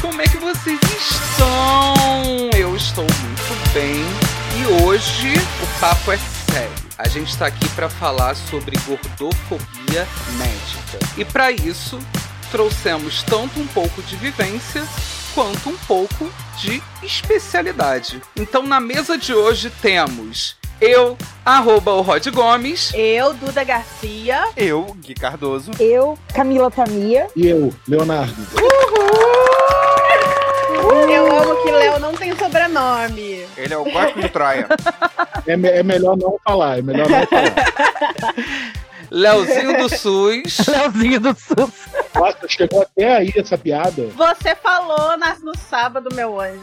Como é que vocês estão? Eu estou muito bem e hoje o papo é sério. A gente está aqui para falar sobre gordofobia médica. E para isso, trouxemos tanto um pouco de vivência quanto um pouco de especialidade. Então, na mesa de hoje temos eu, arroba o Rod Gomes, Eu, Duda Garcia. Eu, Gui Cardoso. Eu, Camila Tamia. E eu, Leonardo. Eu amo que Léo não tem sobrenome. Ele é o Gótico de Troia. É, me- é melhor não falar, é melhor não falar. Leozinho do SUS, Leozinho do SUS. Nossa, chegou até aí essa piada. Você falou na- no sábado, meu anjo.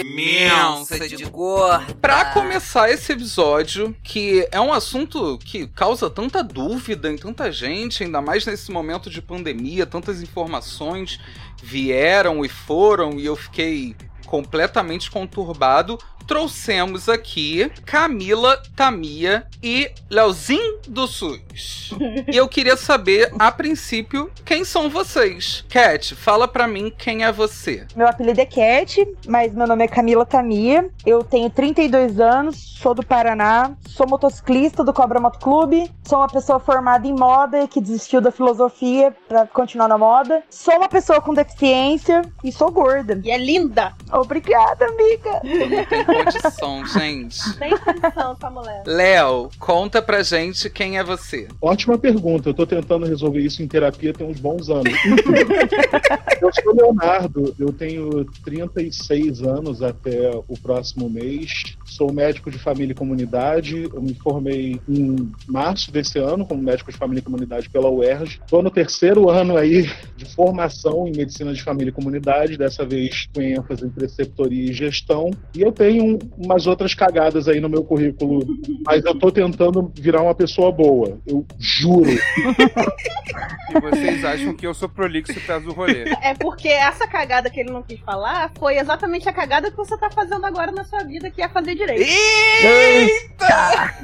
imensa de gorda. Pra começar esse episódio, que é um assunto que causa tanta dúvida em tanta gente, ainda mais nesse momento de pandemia, tantas informações vieram e foram e eu fiquei completamente conturbado. Trouxemos aqui Camila Tamia e Leozinho do SUS. e eu queria saber, a princípio, quem são vocês? Cat, fala pra mim quem é você. Meu apelido é Cat, mas meu nome é Camila Tamia. Eu tenho 32 anos, sou do Paraná, sou motociclista do Cobra Moto Clube, sou uma pessoa formada em moda que desistiu da filosofia pra continuar na moda. Sou uma pessoa com deficiência e sou gorda. E é linda. Obrigada, amiga. Condição, gente. Tem condição essa mulher. Léo, conta pra gente quem é você. Ótima pergunta. Eu tô tentando resolver isso em terapia tem uns bons anos. eu sou Leonardo, eu tenho 36 anos até o próximo mês. Sou médico de família e comunidade. Eu me formei em março desse ano como médico de família e comunidade pela UERJ. Estou no terceiro ano aí de formação em medicina de família e comunidade, dessa vez com ênfase em preceptoria e gestão. E eu tenho um- umas outras cagadas aí no meu currículo, mas eu tô tentando virar uma pessoa boa. Eu juro. E vocês acham que eu sou prolixo e peço o rolê. É porque essa cagada que ele não quis falar foi exatamente a cagada que você tá fazendo agora na sua vida, que é fazer direito.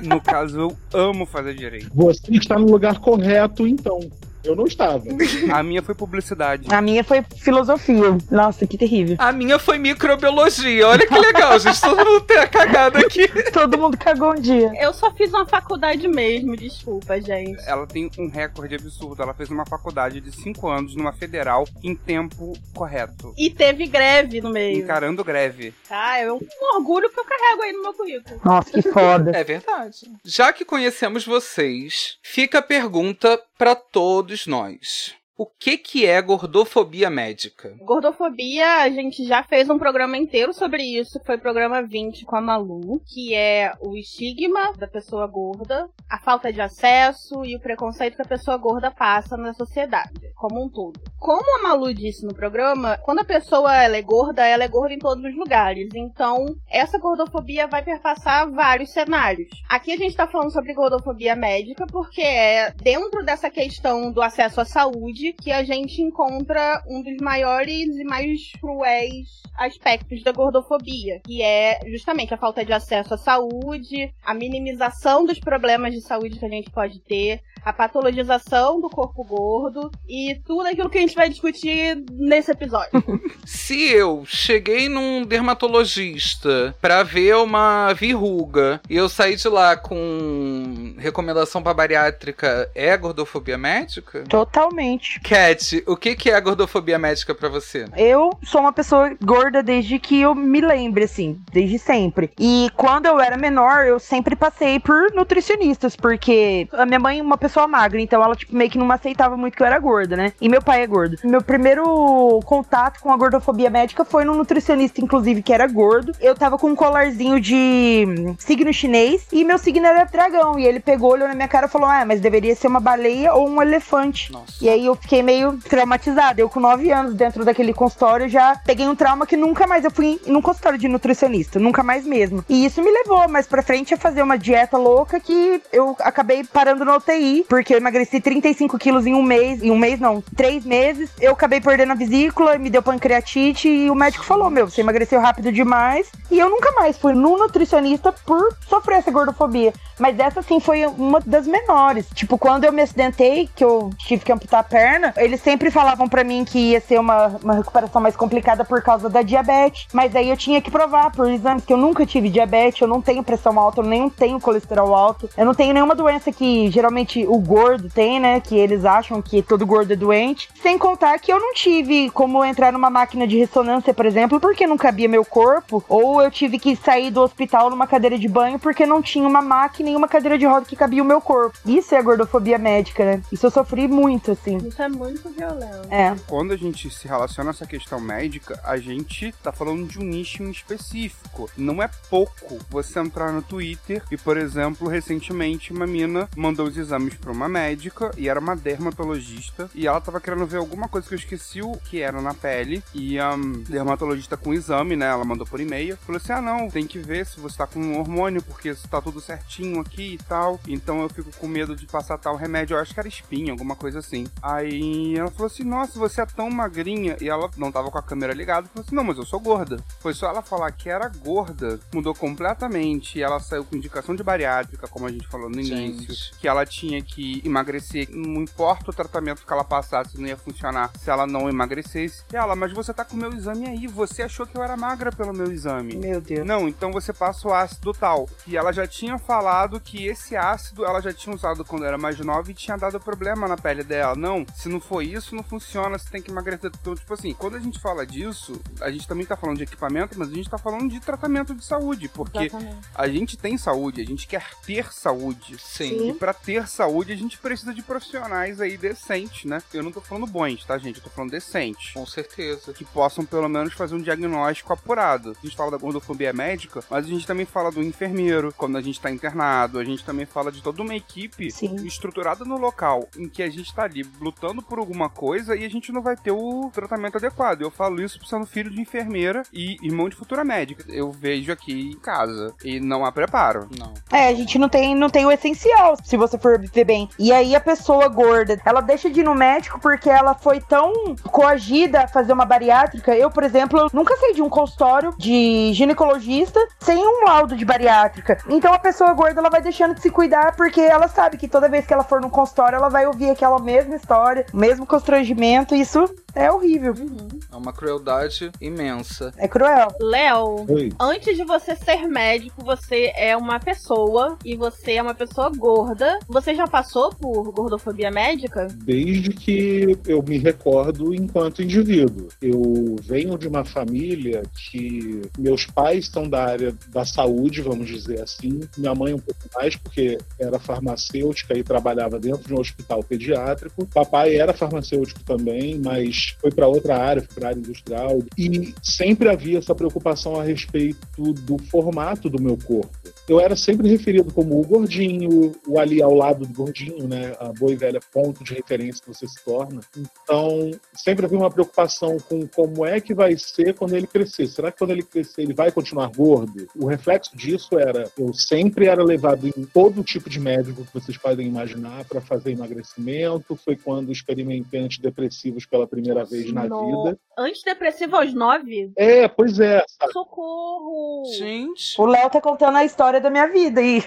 No caso, eu amo fazer direito. Você está no lugar correto, então. Eu não estava. A minha foi publicidade. A minha foi filosofia. Nossa, que terrível. A minha foi microbiologia. Olha que legal, gente. Todo mundo tem a cagada aqui. Todo mundo cagou um dia. Eu só fiz uma faculdade mesmo, desculpa, gente. Ela tem um recorde absurdo. Ela fez uma faculdade de 5 anos numa federal em tempo correto. E teve greve no meio. Encarando greve. Tá, é um orgulho que eu carrego aí no meu currículo. Nossa, que foda. É verdade. Já que conhecemos vocês, fica a pergunta pra todos nós. O que que é gordofobia médica? Gordofobia, a gente já fez um programa inteiro sobre isso, foi o programa 20 com a Malu, que é o estigma da pessoa gorda, a falta de acesso e o preconceito que a pessoa gorda passa na sociedade, como um todo. como a Malu disse no programa, quando a pessoa ela é gorda, ela é gorda em todos os lugares. Então, essa gordofobia vai perpassar vários cenários. Aqui a gente tá falando sobre gordofobia médica porque é dentro dessa questão do acesso à saúde que a gente encontra um dos maiores e mais cruéis aspectos da gordofobia, que é justamente a falta de acesso à saúde, a minimização dos problemas de saúde que a gente pode ter, a patologização do corpo gordo e tudo aquilo que a gente vai discutir nesse episódio. Se eu cheguei num dermatologista para ver uma verruga e eu saí de lá com recomendação para bariátrica, é gordofobia médica? Totalmente. Cat, o que que é gordofobia médica para você? Eu sou uma pessoa gorda desde que eu me lembre, assim, desde sempre. E quando eu era menor, eu sempre passei por nutricionistas, porque a minha mãe é uma pessoa pessoa magra, então ela, tipo, meio que não aceitava muito que eu era gorda, né? E meu pai é gordo. Meu primeiro contato com a gordofobia médica foi num nutricionista, inclusive, que era gordo. Eu tava com um colarzinho de signo chinês e meu signo era dragão. E ele pegou, olhou na minha cara e falou: Ah, mas deveria ser uma baleia ou um elefante. Nossa. E aí eu fiquei meio traumatizada. Eu, com 9 anos, dentro daquele consultório, já peguei um trauma que nunca mais eu fui num consultório de nutricionista. Nunca mais mesmo. E isso me levou mais pra frente a fazer uma dieta louca que eu acabei parando no UTI porque eu emagreci 35 quilos em um mês, em um mês não, três meses. Eu acabei perdendo a vesícula, me deu pancreatite e o médico falou: Meu, você emagreceu rápido demais. E eu nunca mais fui no nutricionista por sofrer essa gordofobia. Mas essa sim foi uma das menores. Tipo, quando eu me acidentei, que eu tive que amputar a perna, eles sempre falavam para mim que ia ser uma, uma recuperação mais complicada por causa da diabetes. Mas aí eu tinha que provar por exames que eu nunca tive diabetes, eu não tenho pressão alta, eu nem tenho colesterol alto, eu não tenho nenhuma doença que geralmente o gordo tem, né? Que eles acham que todo gordo é doente. Sem contar que eu não tive como entrar numa máquina de ressonância, por exemplo, porque não cabia meu corpo, ou eu tive que sair do hospital numa cadeira de banho porque não tinha uma máquina nenhuma cadeira de roda que cabia o meu corpo. Isso é gordofobia médica, né? Isso eu sofri muito, assim. Isso é muito violento. É. Quando a gente se relaciona a essa questão médica, a gente tá falando de um nicho em específico. Não é pouco você entrar no Twitter e, por exemplo, recentemente uma mina mandou os exames pra uma médica e era uma dermatologista e ela tava querendo ver alguma coisa que eu esqueci o que era na pele e a um, dermatologista com o exame, né? Ela mandou por e-mail. Falou assim: ah, não, tem que ver se você tá com um hormônio porque tá tudo certinho aqui e tal, então eu fico com medo de passar tal remédio. Eu acho que era espinha, alguma coisa assim. Aí ela falou assim: Nossa, você é tão magrinha. E ela não tava com a câmera ligada. Falou assim: Não, mas eu sou gorda. Foi só ela falar que era gorda, mudou completamente. E ela saiu com indicação de bariátrica, como a gente falou no gente. início. Que ela tinha que emagrecer. Não importa o tratamento que ela passasse, não ia funcionar se ela não emagrecesse. E ela, mas você tá com o meu exame aí. Você achou que eu era magra pelo meu exame. Meu Deus. Não, então você passa o ácido tal. E ela já tinha falado falado que esse ácido ela já tinha usado quando era mais nova e tinha dado problema na pele dela. Não, se não for isso, não funciona, você tem que emagrecer. Então, tipo assim, quando a gente fala disso, a gente também tá falando de equipamento, mas a gente tá falando de tratamento de saúde, porque Exatamente. a gente tem saúde, a gente quer ter saúde. Sim. Sim. E para ter saúde, a gente precisa de profissionais aí decentes, né? Eu não tô falando bons, tá, gente? Eu tô falando decentes. Com certeza. Que possam, pelo menos, fazer um diagnóstico apurado. A gente fala da gordofobia médica, mas a gente também fala do enfermeiro, quando a gente tá internado a gente também fala de toda uma equipe Sim. estruturada no local em que a gente tá ali lutando por alguma coisa e a gente não vai ter o tratamento adequado. Eu falo isso sendo filho de enfermeira e irmão de futura médica. Eu vejo aqui em casa e não há preparo. Não. É, a gente não tem, não tem o essencial, se você for ver bem. E aí a pessoa gorda, ela deixa de ir no médico porque ela foi tão coagida a fazer uma bariátrica. Eu, por exemplo, nunca saí de um consultório de ginecologista sem um laudo de bariátrica. Então a pessoa gorda ela vai deixando de se cuidar porque ela sabe que toda vez que ela for no consultório, ela vai ouvir aquela mesma história, o mesmo constrangimento. Isso é horrível. Uhum. É uma crueldade imensa. É cruel. Léo, antes de você ser médico, você é uma pessoa e você é uma pessoa gorda. Você já passou por gordofobia médica? Desde que eu me recordo enquanto indivíduo. Eu venho de uma família que meus pais são da área da saúde, vamos dizer assim. Minha mãe um pouco mais, porque era farmacêutica e trabalhava dentro de um hospital pediátrico. Papai era farmacêutico também, mas foi para outra área, para área industrial. E sempre havia essa preocupação a respeito do formato do meu corpo. Eu era sempre referido como o gordinho, o ali ao lado do gordinho, né? A boa e velha ponto de referência que você se torna. Então, sempre havia uma preocupação com como é que vai ser quando ele crescer. Será que quando ele crescer ele vai continuar gordo? O reflexo disso era, eu sempre era levado em todo tipo de médico que vocês podem imaginar para fazer emagrecimento. Foi quando experimentei antidepressivos pela primeira vez na no... vida. Antidepressivo aos nove? É, pois é. Sabe? Socorro! Gente. O Léo tá contando a história da minha vida aí.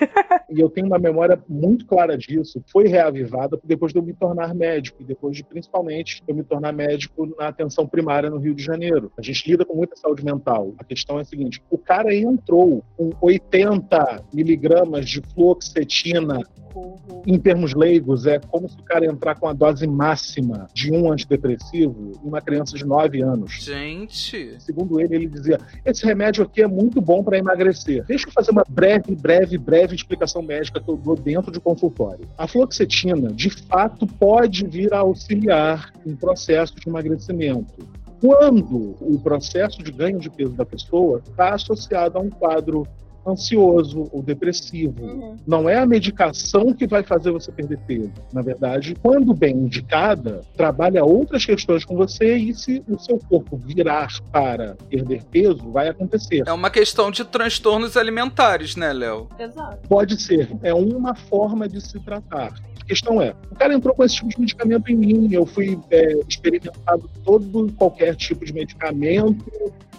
e eu tenho uma memória muito clara disso. Foi reavivada depois de eu me tornar médico e depois de, principalmente, eu me tornar médico na atenção primária no Rio de Janeiro. A gente lida com muita saúde mental. A questão é a seguinte: o cara entrou com 80 miligramas de fluoxetina em termos leigos, é como se o cara entrar com a dose máxima de um antidepressivo em uma criança de 9 anos. Gente! Segundo ele, ele dizia: esse remédio aqui é muito bom para emagrecer. Deixa eu fazer uma breve, breve, breve explicação médica que eu dou dentro de consultório. A fluoxetina, de fato, pode vir a auxiliar em processo de emagrecimento quando o processo de ganho de peso da pessoa está associado a um quadro ansioso ou depressivo. Uhum. Não é a medicação que vai fazer você perder peso. Na verdade, quando bem indicada, trabalha outras questões com você e se o seu corpo virar para perder peso, vai acontecer. É uma questão de transtornos alimentares, né, Léo? Exato. Pode ser. É uma forma de se tratar. A questão é, o cara entrou com esse tipo de medicamento em mim, eu fui é, experimentado todo qualquer tipo de medicamento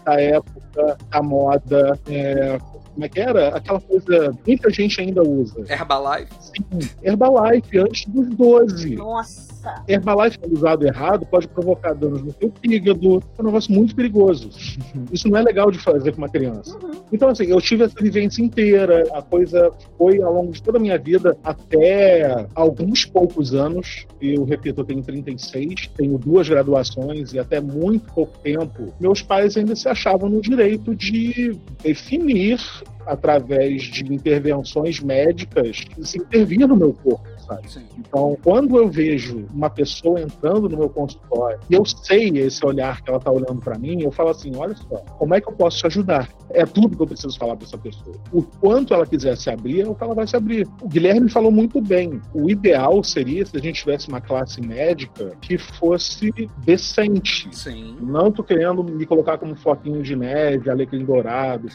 da época, da moda, é, como é que era? Aquela coisa que muita gente ainda usa. Herbalife? Sim, Herbalife, antes dos 12. Nossa! Herbalife usado errado pode provocar danos no seu fígado. É um negócio muito perigoso. Isso não é legal de fazer com uma criança. Uhum. Então, assim, eu tive essa vivência inteira. A coisa foi ao longo de toda a minha vida, até alguns poucos anos. Eu repito, eu tenho 36, tenho duas graduações e até muito pouco tempo, meus pais ainda se achavam no direito de definir através de intervenções médicas, se intervir no meu corpo sabe? Sim. Então, quando eu vejo uma pessoa entrando no meu consultório e eu sei esse olhar que ela está olhando para mim, eu falo assim: olha só, como é que eu posso te ajudar? É tudo que eu preciso falar para essa pessoa. O quanto ela quiser se abrir, é o que ela vai se abrir. O Guilherme falou muito bem. O ideal seria se a gente tivesse uma classe médica que fosse decente. Sim. Não tô querendo me colocar como floquinho de neve, alecrim dourado.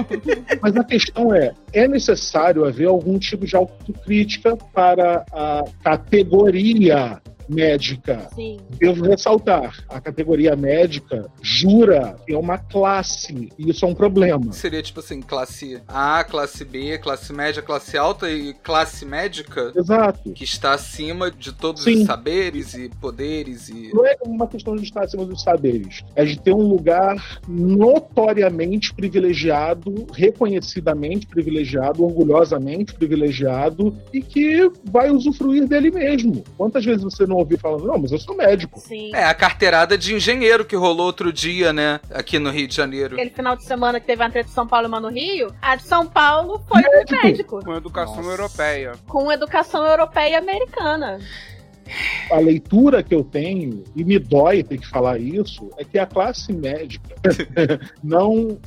Mas a questão é, é necessário haver algum tipo de autocrítica para a categoria médica. Sim. Devo ressaltar, a categoria médica jura que é uma classe, e isso é um problema. Seria tipo assim, classe A, classe B, classe média, classe alta e classe médica? Exato. Que está acima de todos Sim. os saberes e poderes e... Não é uma questão de estar acima dos saberes, é de ter um lugar notoriamente privilegiado, reconhecidamente privilegiado, orgulhosamente privilegiado, e que vai usufruir dele mesmo. Quantas vezes você não não ouvi falando, não, mas eu sou médico. Sim. É, a carteirada de engenheiro que rolou outro dia, né? Aqui no Rio de Janeiro. Aquele final de semana que teve a treta de São Paulo e Mano Rio, a de São Paulo foi médico. médico. Com educação Nossa. europeia. Com educação europeia e americana a leitura que eu tenho, e me dói ter que falar isso, é que a classe médica não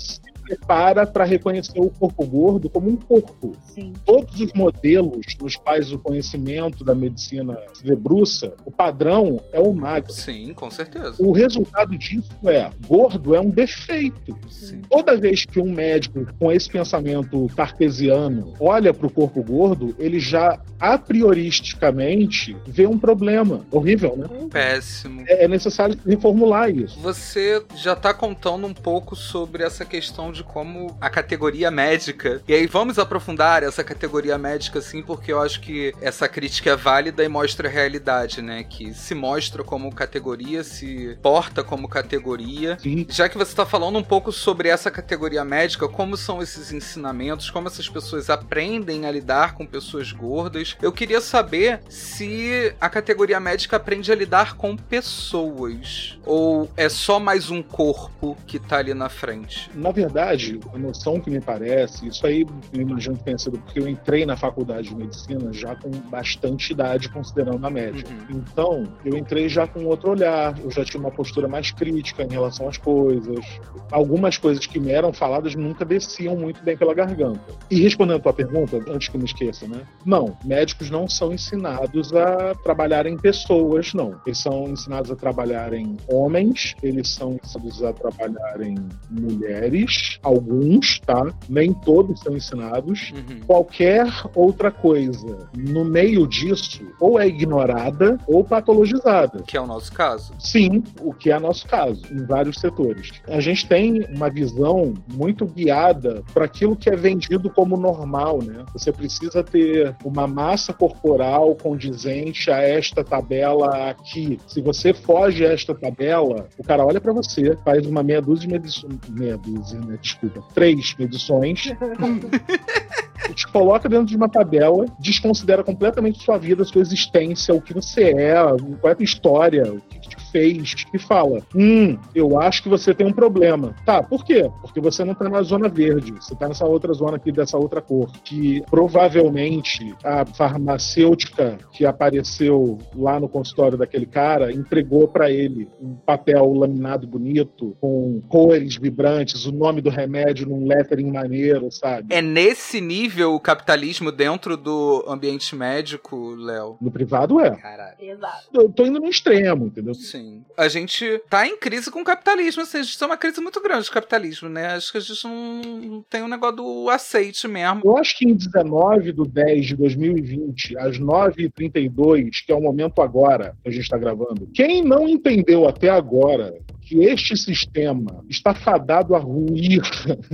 prepara para reconhecer o corpo gordo como um corpo. Sim. Todos os modelos nos quais o conhecimento da medicina se debruça, o padrão é o magro. Sim, com certeza. O resultado disso é, gordo é um defeito. Sim. Toda vez que um médico com esse pensamento cartesiano olha para o corpo gordo, ele já a prioristicamente vê um problema. Horrível, né? Péssimo. É, é necessário reformular isso. Você já está contando um pouco sobre essa questão de como a categoria médica. E aí vamos aprofundar essa categoria médica, sim, porque eu acho que essa crítica é válida e mostra a realidade, né? Que se mostra como categoria, se porta como categoria. Sim. Já que você está falando um pouco sobre essa categoria médica, como são esses ensinamentos, como essas pessoas aprendem a lidar com pessoas gordas, eu queria saber se a categoria médica aprende a lidar com pessoas ou é só mais um corpo que tá ali na frente. Na verdade, verdade, a noção que me parece, isso aí eu imagino que tenha sido porque eu entrei na faculdade de medicina já com bastante idade, considerando a média. Uhum. Então, eu entrei já com outro olhar, eu já tinha uma postura mais crítica em relação às coisas. Algumas coisas que me eram faladas nunca desciam muito bem pela garganta. E respondendo a tua pergunta, antes que eu me esqueça, né? Não, médicos não são ensinados a trabalhar em pessoas, não. Eles são ensinados a trabalhar em homens, eles são ensinados a trabalhar em mulheres, alguns, tá? Nem todos são ensinados. Uhum. Qualquer outra coisa no meio disso ou é ignorada ou patologizada. Que é o nosso caso. Sim, o que é nosso caso, em vários setores. A gente tem uma visão muito guiada para aquilo que é vendido como normal, né? Você precisa ter uma massa corporal condizente a esta tabela aqui. Se você foge a esta tabela, o cara olha para você, faz uma meia dúzia de medições, meia dúzia, né? Desculpa, três medições, te coloca dentro de uma tabela, desconsidera completamente sua vida, sua existência, o que você é, qual é a tua história, o que, fez, e fala: Hum, eu acho que você tem um problema. Tá, por quê? Porque você não tá na zona verde, você tá nessa outra zona aqui, dessa outra cor, que provavelmente a farmacêutica que apareceu lá no consultório daquele cara entregou para ele um papel laminado bonito, com cores vibrantes, o nome do remédio num lettering maneiro, sabe? É nesse nível o capitalismo dentro do ambiente médico, Léo? No privado é. Caralho. Exato. Eu tô indo no extremo, entendeu? Sim. A gente tá em crise com o capitalismo, assim, a gente tem uma crise muito grande de capitalismo, né? Acho que a gente não tem um negócio do aceite mesmo. Eu acho que em 19 do 10 de 2020, às 9h32, que é o momento agora que a gente está gravando, quem não entendeu até agora que este sistema está fadado a ruir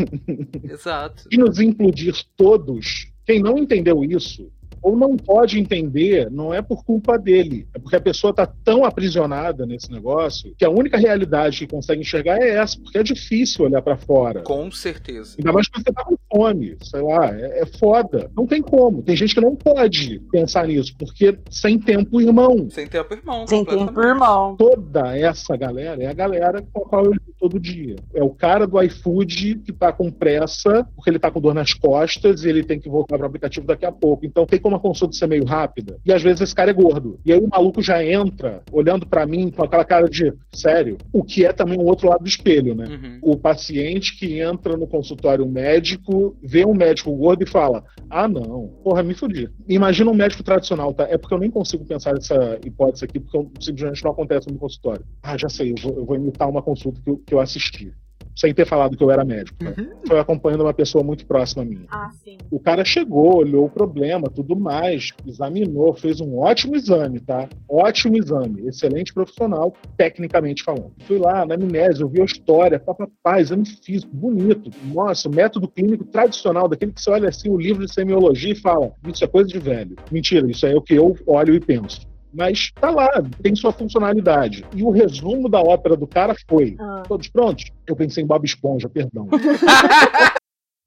Exato. e nos implodir todos, quem não entendeu isso ou não pode entender, não é por culpa dele, é porque a pessoa está tão aprisionada nesse negócio que a única realidade que consegue enxergar é essa, porque é difícil olhar para fora. Com certeza. Ainda mais que você tá com fome, sei lá, é, é, foda. Não tem como. Tem gente que não pode pensar nisso, porque sem tempo, irmão. Sem tempo, irmão. Sem tempo, irmão. Toda essa galera é a galera com a qual eu lido todo dia. É o cara do iFood que tá com pressa, porque ele tá com dor nas costas e ele tem que voltar pro aplicativo daqui a pouco. Então tem como uma consulta ser meio rápida. E às vezes esse cara é gordo. E aí o maluco já entra olhando para mim com aquela cara de sério. O que é também o outro lado do espelho, né? Uhum. O paciente que entra no consultório médico, vê um médico gordo e fala: Ah, não, porra, me fudi. Imagina um médico tradicional, tá? É porque eu nem consigo pensar nessa hipótese aqui, porque simplesmente não acontece no consultório. Ah, já sei, eu vou, eu vou imitar uma consulta que eu, que eu assisti sem ter falado que eu era médico. Né? Uhum. Foi acompanhando uma pessoa muito próxima a mim. Ah. O cara chegou, olhou o problema, tudo mais, examinou, fez um ótimo exame, tá? Ótimo exame, excelente profissional, tecnicamente falando. Fui lá na amnésia, ouvi a história, papapá, exame físico, bonito. Nossa, método clínico tradicional, daquele que você olha assim o livro de semiologia e fala, isso é coisa de velho. Mentira, isso é o que eu olho e penso mas tá lá, tem sua funcionalidade. E o resumo da ópera do cara foi: ah. todos prontos? Eu pensei em Bob Esponja, perdão.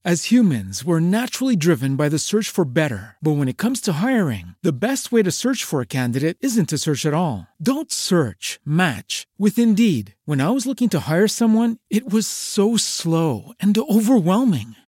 As humans, we're naturally driven by the search for better. But when it comes to hiring, the best way to search for a candidate isn't to search at all. Don't search, match with Indeed. When I was looking to hire someone, it was so slow and overwhelming.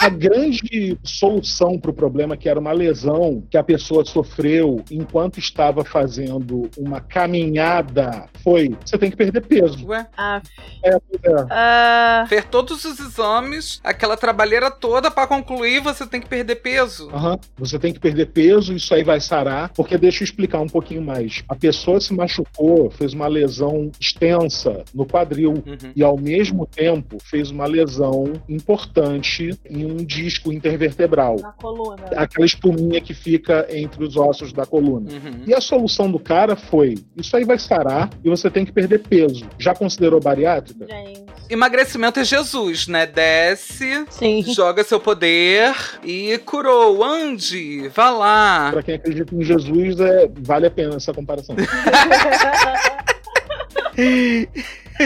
a grande solução para o problema, que era uma lesão que a pessoa sofreu enquanto estava fazendo uma caminhada, foi: você tem que perder peso. Ué? Ah, É, é. ah, Fez todos os exames, aquela trabalheira toda pra concluir, você tem que perder peso. Aham. Você tem que perder peso, isso aí vai sarar, porque deixa eu explicar um pouquinho mais. A pessoa se machucou, fez uma lesão extensa no quadril Uhum. e ao mesmo tempo fez uma lesão importante em um disco intervertebral. na coluna. Aquela espuminha que fica entre os ossos da coluna. Uhum. E a solução do cara foi: isso aí vai sarar e você tem que perder peso. Já considerou bariátrica? Gente. Emagrecimento é Jesus, né? Desce, Sim. joga seu poder e curou. Ande, vá lá. Pra quem acredita em Jesus, é, vale a pena essa comparação.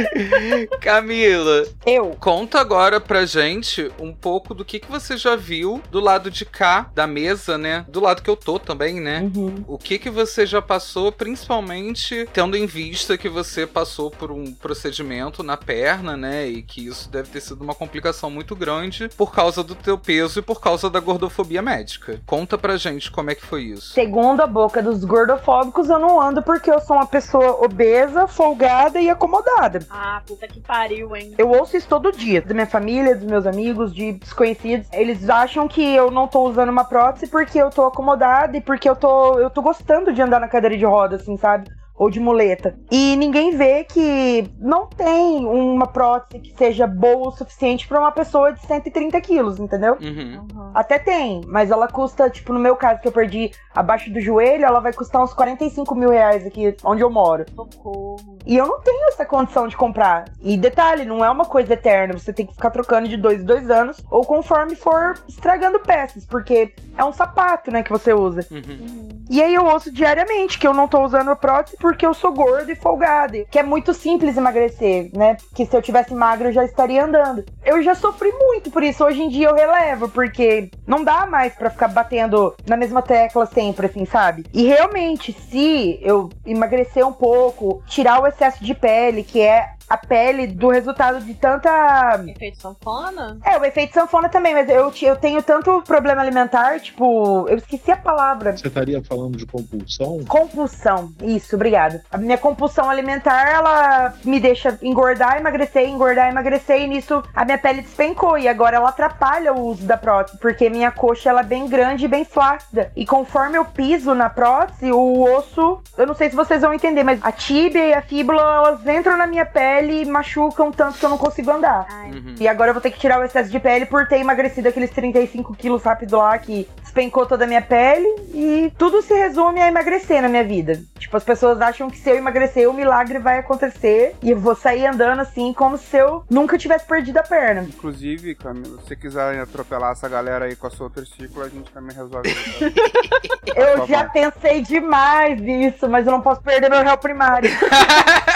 Camila, Eu. conta agora pra gente um pouco do que, que você já viu do lado de cá da mesa, né? Do lado que eu tô também, né? Uhum. O que que você já passou, principalmente tendo em vista que você passou por um procedimento na perna, né? E que isso deve ter sido uma complicação muito grande por causa do teu peso e por causa da gordofobia médica. Conta pra gente como é que foi isso. Segundo a boca dos gordofóbicos, eu não ando porque eu sou uma pessoa obesa, folgada e acomodada. Ah, puta que pariu, hein? Eu ouço isso todo dia, da minha família, dos meus amigos, de desconhecidos. Eles acham que eu não tô usando uma prótese porque eu tô acomodada e porque eu tô, eu tô gostando de andar na cadeira de roda, assim, sabe? Ou de muleta. E ninguém vê que não tem uma prótese que seja boa o suficiente pra uma pessoa de 130 quilos, entendeu? Uhum. Até tem, mas ela custa, tipo, no meu caso, que eu perdi abaixo do joelho, ela vai custar uns 45 mil reais aqui onde eu moro. Socorro. E eu não tenho essa condição de comprar. E detalhe, não é uma coisa eterna. Você tem que ficar trocando de dois em dois anos, ou conforme for estragando peças, porque é um sapato, né, que você usa. Uhum. E aí eu ouço diariamente que eu não tô usando a prótese porque eu sou gorda e folgada. Que é muito simples emagrecer, né? Que se eu tivesse magro eu já estaria andando. Eu já sofri muito por isso. Hoje em dia eu relevo, porque não dá mais pra ficar batendo na mesma tecla sempre, assim, sabe? E realmente, se eu emagrecer um pouco, tirar o excesso de pele, que é a pele do resultado de tanta Efeito sanfona? é, o efeito sanfona também, mas eu, eu tenho tanto problema alimentar, tipo, eu esqueci a palavra. Você estaria falando de compulsão? Compulsão, isso, obrigada. A minha compulsão alimentar, ela me deixa engordar, emagrecer, engordar, emagrecer, e nisso a minha pele despencou. E agora ela atrapalha o uso da prótese, porque minha coxa ela é bem grande e bem flácida. E conforme eu piso na prótese, o osso, eu não sei se vocês vão entender, mas a tíbia e a fíbula, elas entram na minha pele e machucam tanto que eu não consigo andar. Uhum. E agora eu vou ter que tirar o excesso de pele por ter emagrecido aqueles 35 quilos rápido lá que despencou toda a minha pele. E tudo se resume a emagrecer na minha vida. Tipo, as pessoas acham que se eu emagrecer, o milagre vai acontecer. E eu vou sair andando assim, como se eu nunca tivesse perdido a perna. Inclusive, Camila, se você quiser atropelar essa galera aí com a sua triciclo, a gente também resolve isso. Eu Tá já bom. pensei demais nisso, mas eu não posso perder meu réu primário.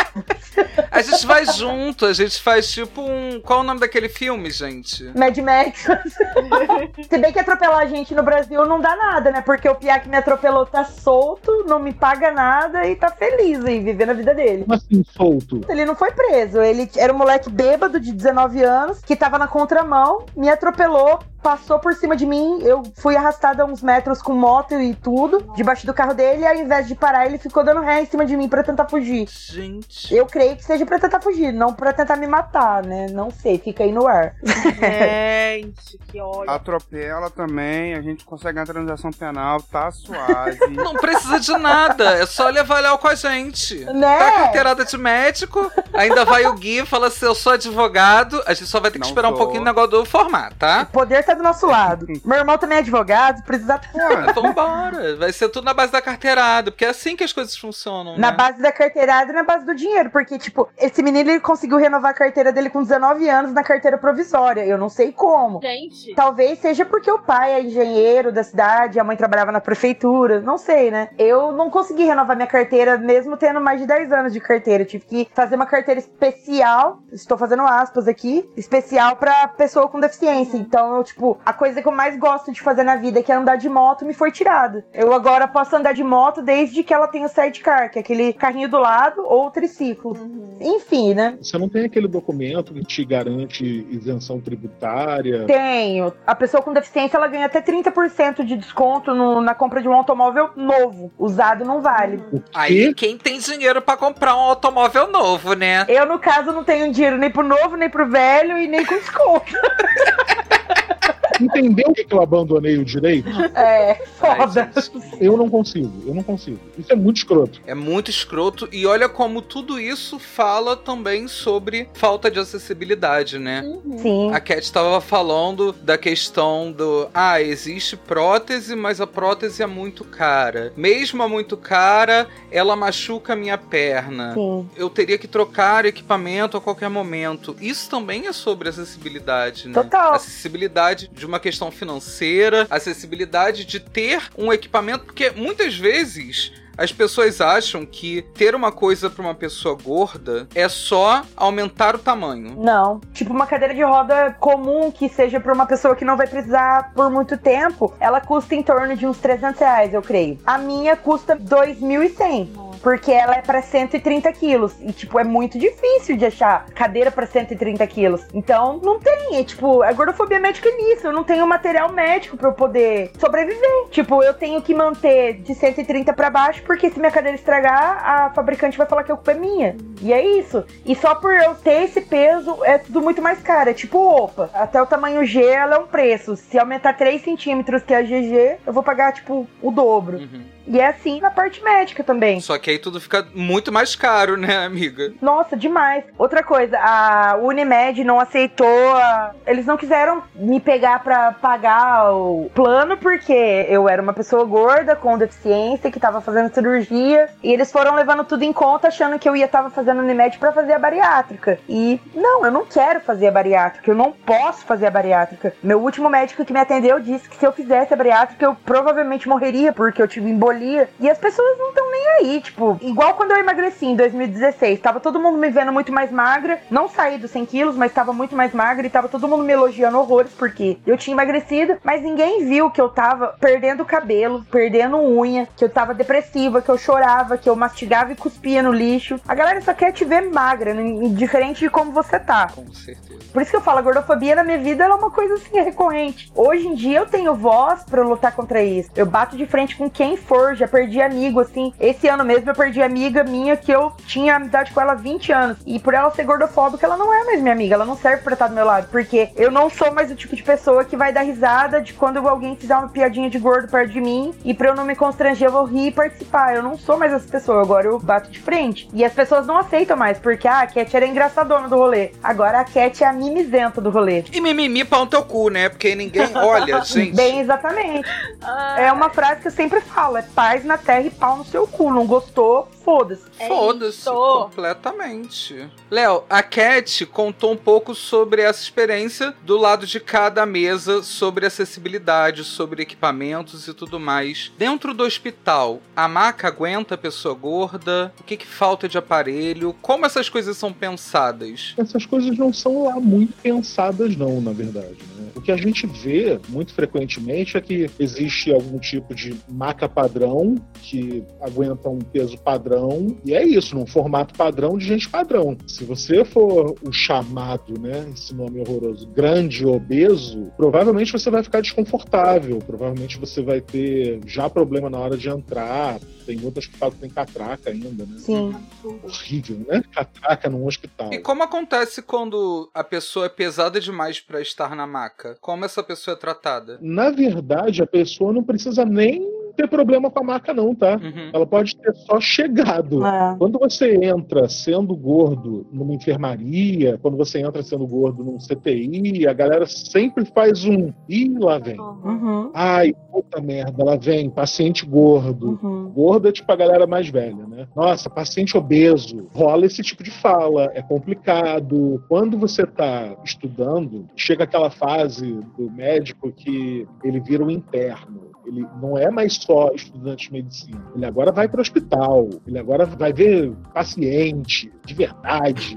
A gente vai junto, a gente faz tipo um. Qual é o nome daquele filme, gente? Mad Max. Se bem que atropelar a gente no Brasil não dá nada, né? Porque o Piá que me atropelou tá solto, não me paga nada e tá feliz aí, vivendo a vida dele. Como assim, solto? Ele não foi preso, ele era um moleque bêbado de 19 anos que tava na contramão, me atropelou, passou por cima de mim, eu fui arrastada uns metros com moto e tudo, debaixo do carro dele, e ao invés de parar, ele ficou dando ré em cima de mim pra tentar fugir. Gente. Eu creio que seja pra tentar fugir, não pra tentar me matar, né? Não sei, fica aí no ar. Gente, que ódio. Atropela também, a gente consegue uma transação penal, tá suave. Não precisa de nada, é só levar Léo com a gente. Né? Tá carteirada de médico, ainda vai o Gui e fala assim: eu sou advogado, a gente só vai ter que Não esperar um pouquinho o negócio do formar, tá? O poder tá do nosso lado. Meu irmão também é advogado, precisa Pô, Vambora, vai ser tudo na base da carteirada, porque é assim que as coisas funcionam. Na né? base da carteirada e na base do dinheiro. Porque, tipo, esse menino ele conseguiu renovar a carteira dele com 19 anos na carteira provisória. Eu não sei como. Gente, Talvez seja porque o pai é engenheiro da cidade, a mãe trabalhava na prefeitura, não sei, né? Eu não consegui renovar minha carteira, mesmo tendo mais de 10 anos de carteira. Eu tive que fazer uma carteira especial, estou fazendo aspas aqui, especial pra pessoa com deficiência. Então eu, tipo, Tipo, a coisa que eu mais gosto de fazer na vida, que é andar de moto, me foi tirada. Eu agora posso andar de moto desde que ela tenha o sidecar, que é aquele carrinho do lado ou triciclo. Uhum. Enfim, né? Você não tem aquele documento que te garante isenção tributária? Tenho. A pessoa com deficiência, ela ganha até 30% de desconto no, na compra de um automóvel novo. Usado não vale. Aí quem tem dinheiro para comprar um automóvel novo, né? Eu, no caso, não tenho dinheiro nem pro novo, nem pro velho e nem com desconto. Entendeu que eu abandonei o direito? É, foda. eu não consigo, eu não consigo. Isso é muito escroto. É muito escroto. E olha como tudo isso fala também sobre falta de acessibilidade, né? Uhum. Sim. A Cat estava falando da questão do. Ah, existe prótese, mas a prótese é muito cara. Mesmo a muito cara, ela machuca a minha perna. Sim. Eu teria que trocar equipamento a qualquer momento. Isso também é sobre acessibilidade, né? Total. Acessibilidade de uma questão financeira, acessibilidade de ter um equipamento, porque muitas vezes as pessoas acham que ter uma coisa para uma pessoa gorda é só aumentar o tamanho. Não. Tipo, uma cadeira de roda comum que seja para uma pessoa que não vai precisar por muito tempo, ela custa em torno de uns 300 reais, eu creio. A minha custa 2.100 porque ela é para 130 quilos. E, tipo, é muito difícil de achar cadeira para 130 quilos. Então, não tem. É, tipo, a gordofobia médica é nisso. Eu não tenho material médico para eu poder sobreviver. Tipo, eu tenho que manter de 130 para baixo, porque se minha cadeira estragar, a fabricante vai falar que a culpa é minha. E é isso. E só por eu ter esse peso, é tudo muito mais caro. É tipo, opa, até o tamanho G, ela é um preço. Se aumentar 3 centímetros, que é a GG, eu vou pagar, tipo, o dobro. Uhum. E é assim na parte médica também. Só que aí tudo fica muito mais caro, né, amiga? Nossa, demais. Outra coisa, a Unimed não aceitou. A... Eles não quiseram me pegar para pagar o plano porque eu era uma pessoa gorda com deficiência que tava fazendo cirurgia. E eles foram levando tudo em conta, achando que eu ia tava fazendo Unimed para fazer a bariátrica. E não, eu não quero fazer a bariátrica. Eu não posso fazer a bariátrica. Meu último médico que me atendeu disse que se eu fizesse a bariátrica eu provavelmente morreria porque eu tive embolia e as pessoas não estão nem aí, tipo, igual quando eu emagreci em 2016, tava todo mundo me vendo muito mais magra, não saí dos 100 quilos, mas tava muito mais magra e tava todo mundo me elogiando horrores porque eu tinha emagrecido, mas ninguém viu que eu tava perdendo cabelo, perdendo unha, que eu tava depressiva, que eu chorava, que eu mastigava e cuspia no lixo. A galera só quer te ver magra, diferente de como você tá. Com certeza. Por isso que eu falo, a gordofobia na minha vida é uma coisa assim recorrente. Hoje em dia eu tenho voz para lutar contra isso. Eu bato de frente com quem for já perdi amigo, assim. Esse ano mesmo eu perdi amiga minha que eu tinha amizade com ela há 20 anos. E por ela ser gordofóbica, ela não é mais minha amiga. Ela não serve pra estar do meu lado. Porque eu não sou mais o tipo de pessoa que vai dar risada de quando alguém fizer uma piadinha de gordo perto de mim. E pra eu não me constranger, eu vou rir e participar. Eu não sou mais essa pessoa. Agora eu bato de frente. E as pessoas não aceitam mais. Porque ah, a Cat era engraçadona do rolê. Agora a Cat é a mimizenta do rolê. E mimimi pau no teu cu, né? Porque ninguém olha, gente. Bem, exatamente. É uma frase que eu sempre falo. É paz na terra e pau no seu cu. Não gostou? Foda-se. É Foda-se, completamente. Léo, a Cat contou um pouco sobre essa experiência do lado de cada mesa, sobre acessibilidade, sobre equipamentos e tudo mais. Dentro do hospital, a maca aguenta a pessoa gorda? O que, que falta de aparelho? Como essas coisas são pensadas? Essas coisas não são lá muito pensadas, não, na verdade. Né? O que a gente vê muito frequentemente é que existe algum tipo de maca padrão que aguenta um peso padrão, e é isso, num formato padrão de gente padrão. Se você for o chamado, né, esse nome horroroso, grande obeso, provavelmente você vai ficar desconfortável, provavelmente você vai ter já problema na hora de entrar, tem outras que falam que tem catraca ainda, né? Sim. Horrível, né? Catraca num hospital. E como acontece quando a pessoa é pesada demais para estar na maca? Como essa pessoa é tratada? Na verdade, a pessoa não precisa nem ter problema com a marca, não, tá? Uhum. Ela pode ter só chegado. É. Quando você entra sendo gordo numa enfermaria, quando você entra sendo gordo num CTI, a galera sempre faz um. Ih, lá vem. Uhum. Ai, puta merda, lá vem, paciente gordo. Uhum. Gordo é tipo a galera mais velha, né? Nossa, paciente obeso. Rola esse tipo de fala, é complicado. Quando você tá estudando, chega aquela fase do médico que ele vira um interno. Ele não é mais só estudante de medicina. Ele agora vai para o hospital. Ele agora vai ver paciente de verdade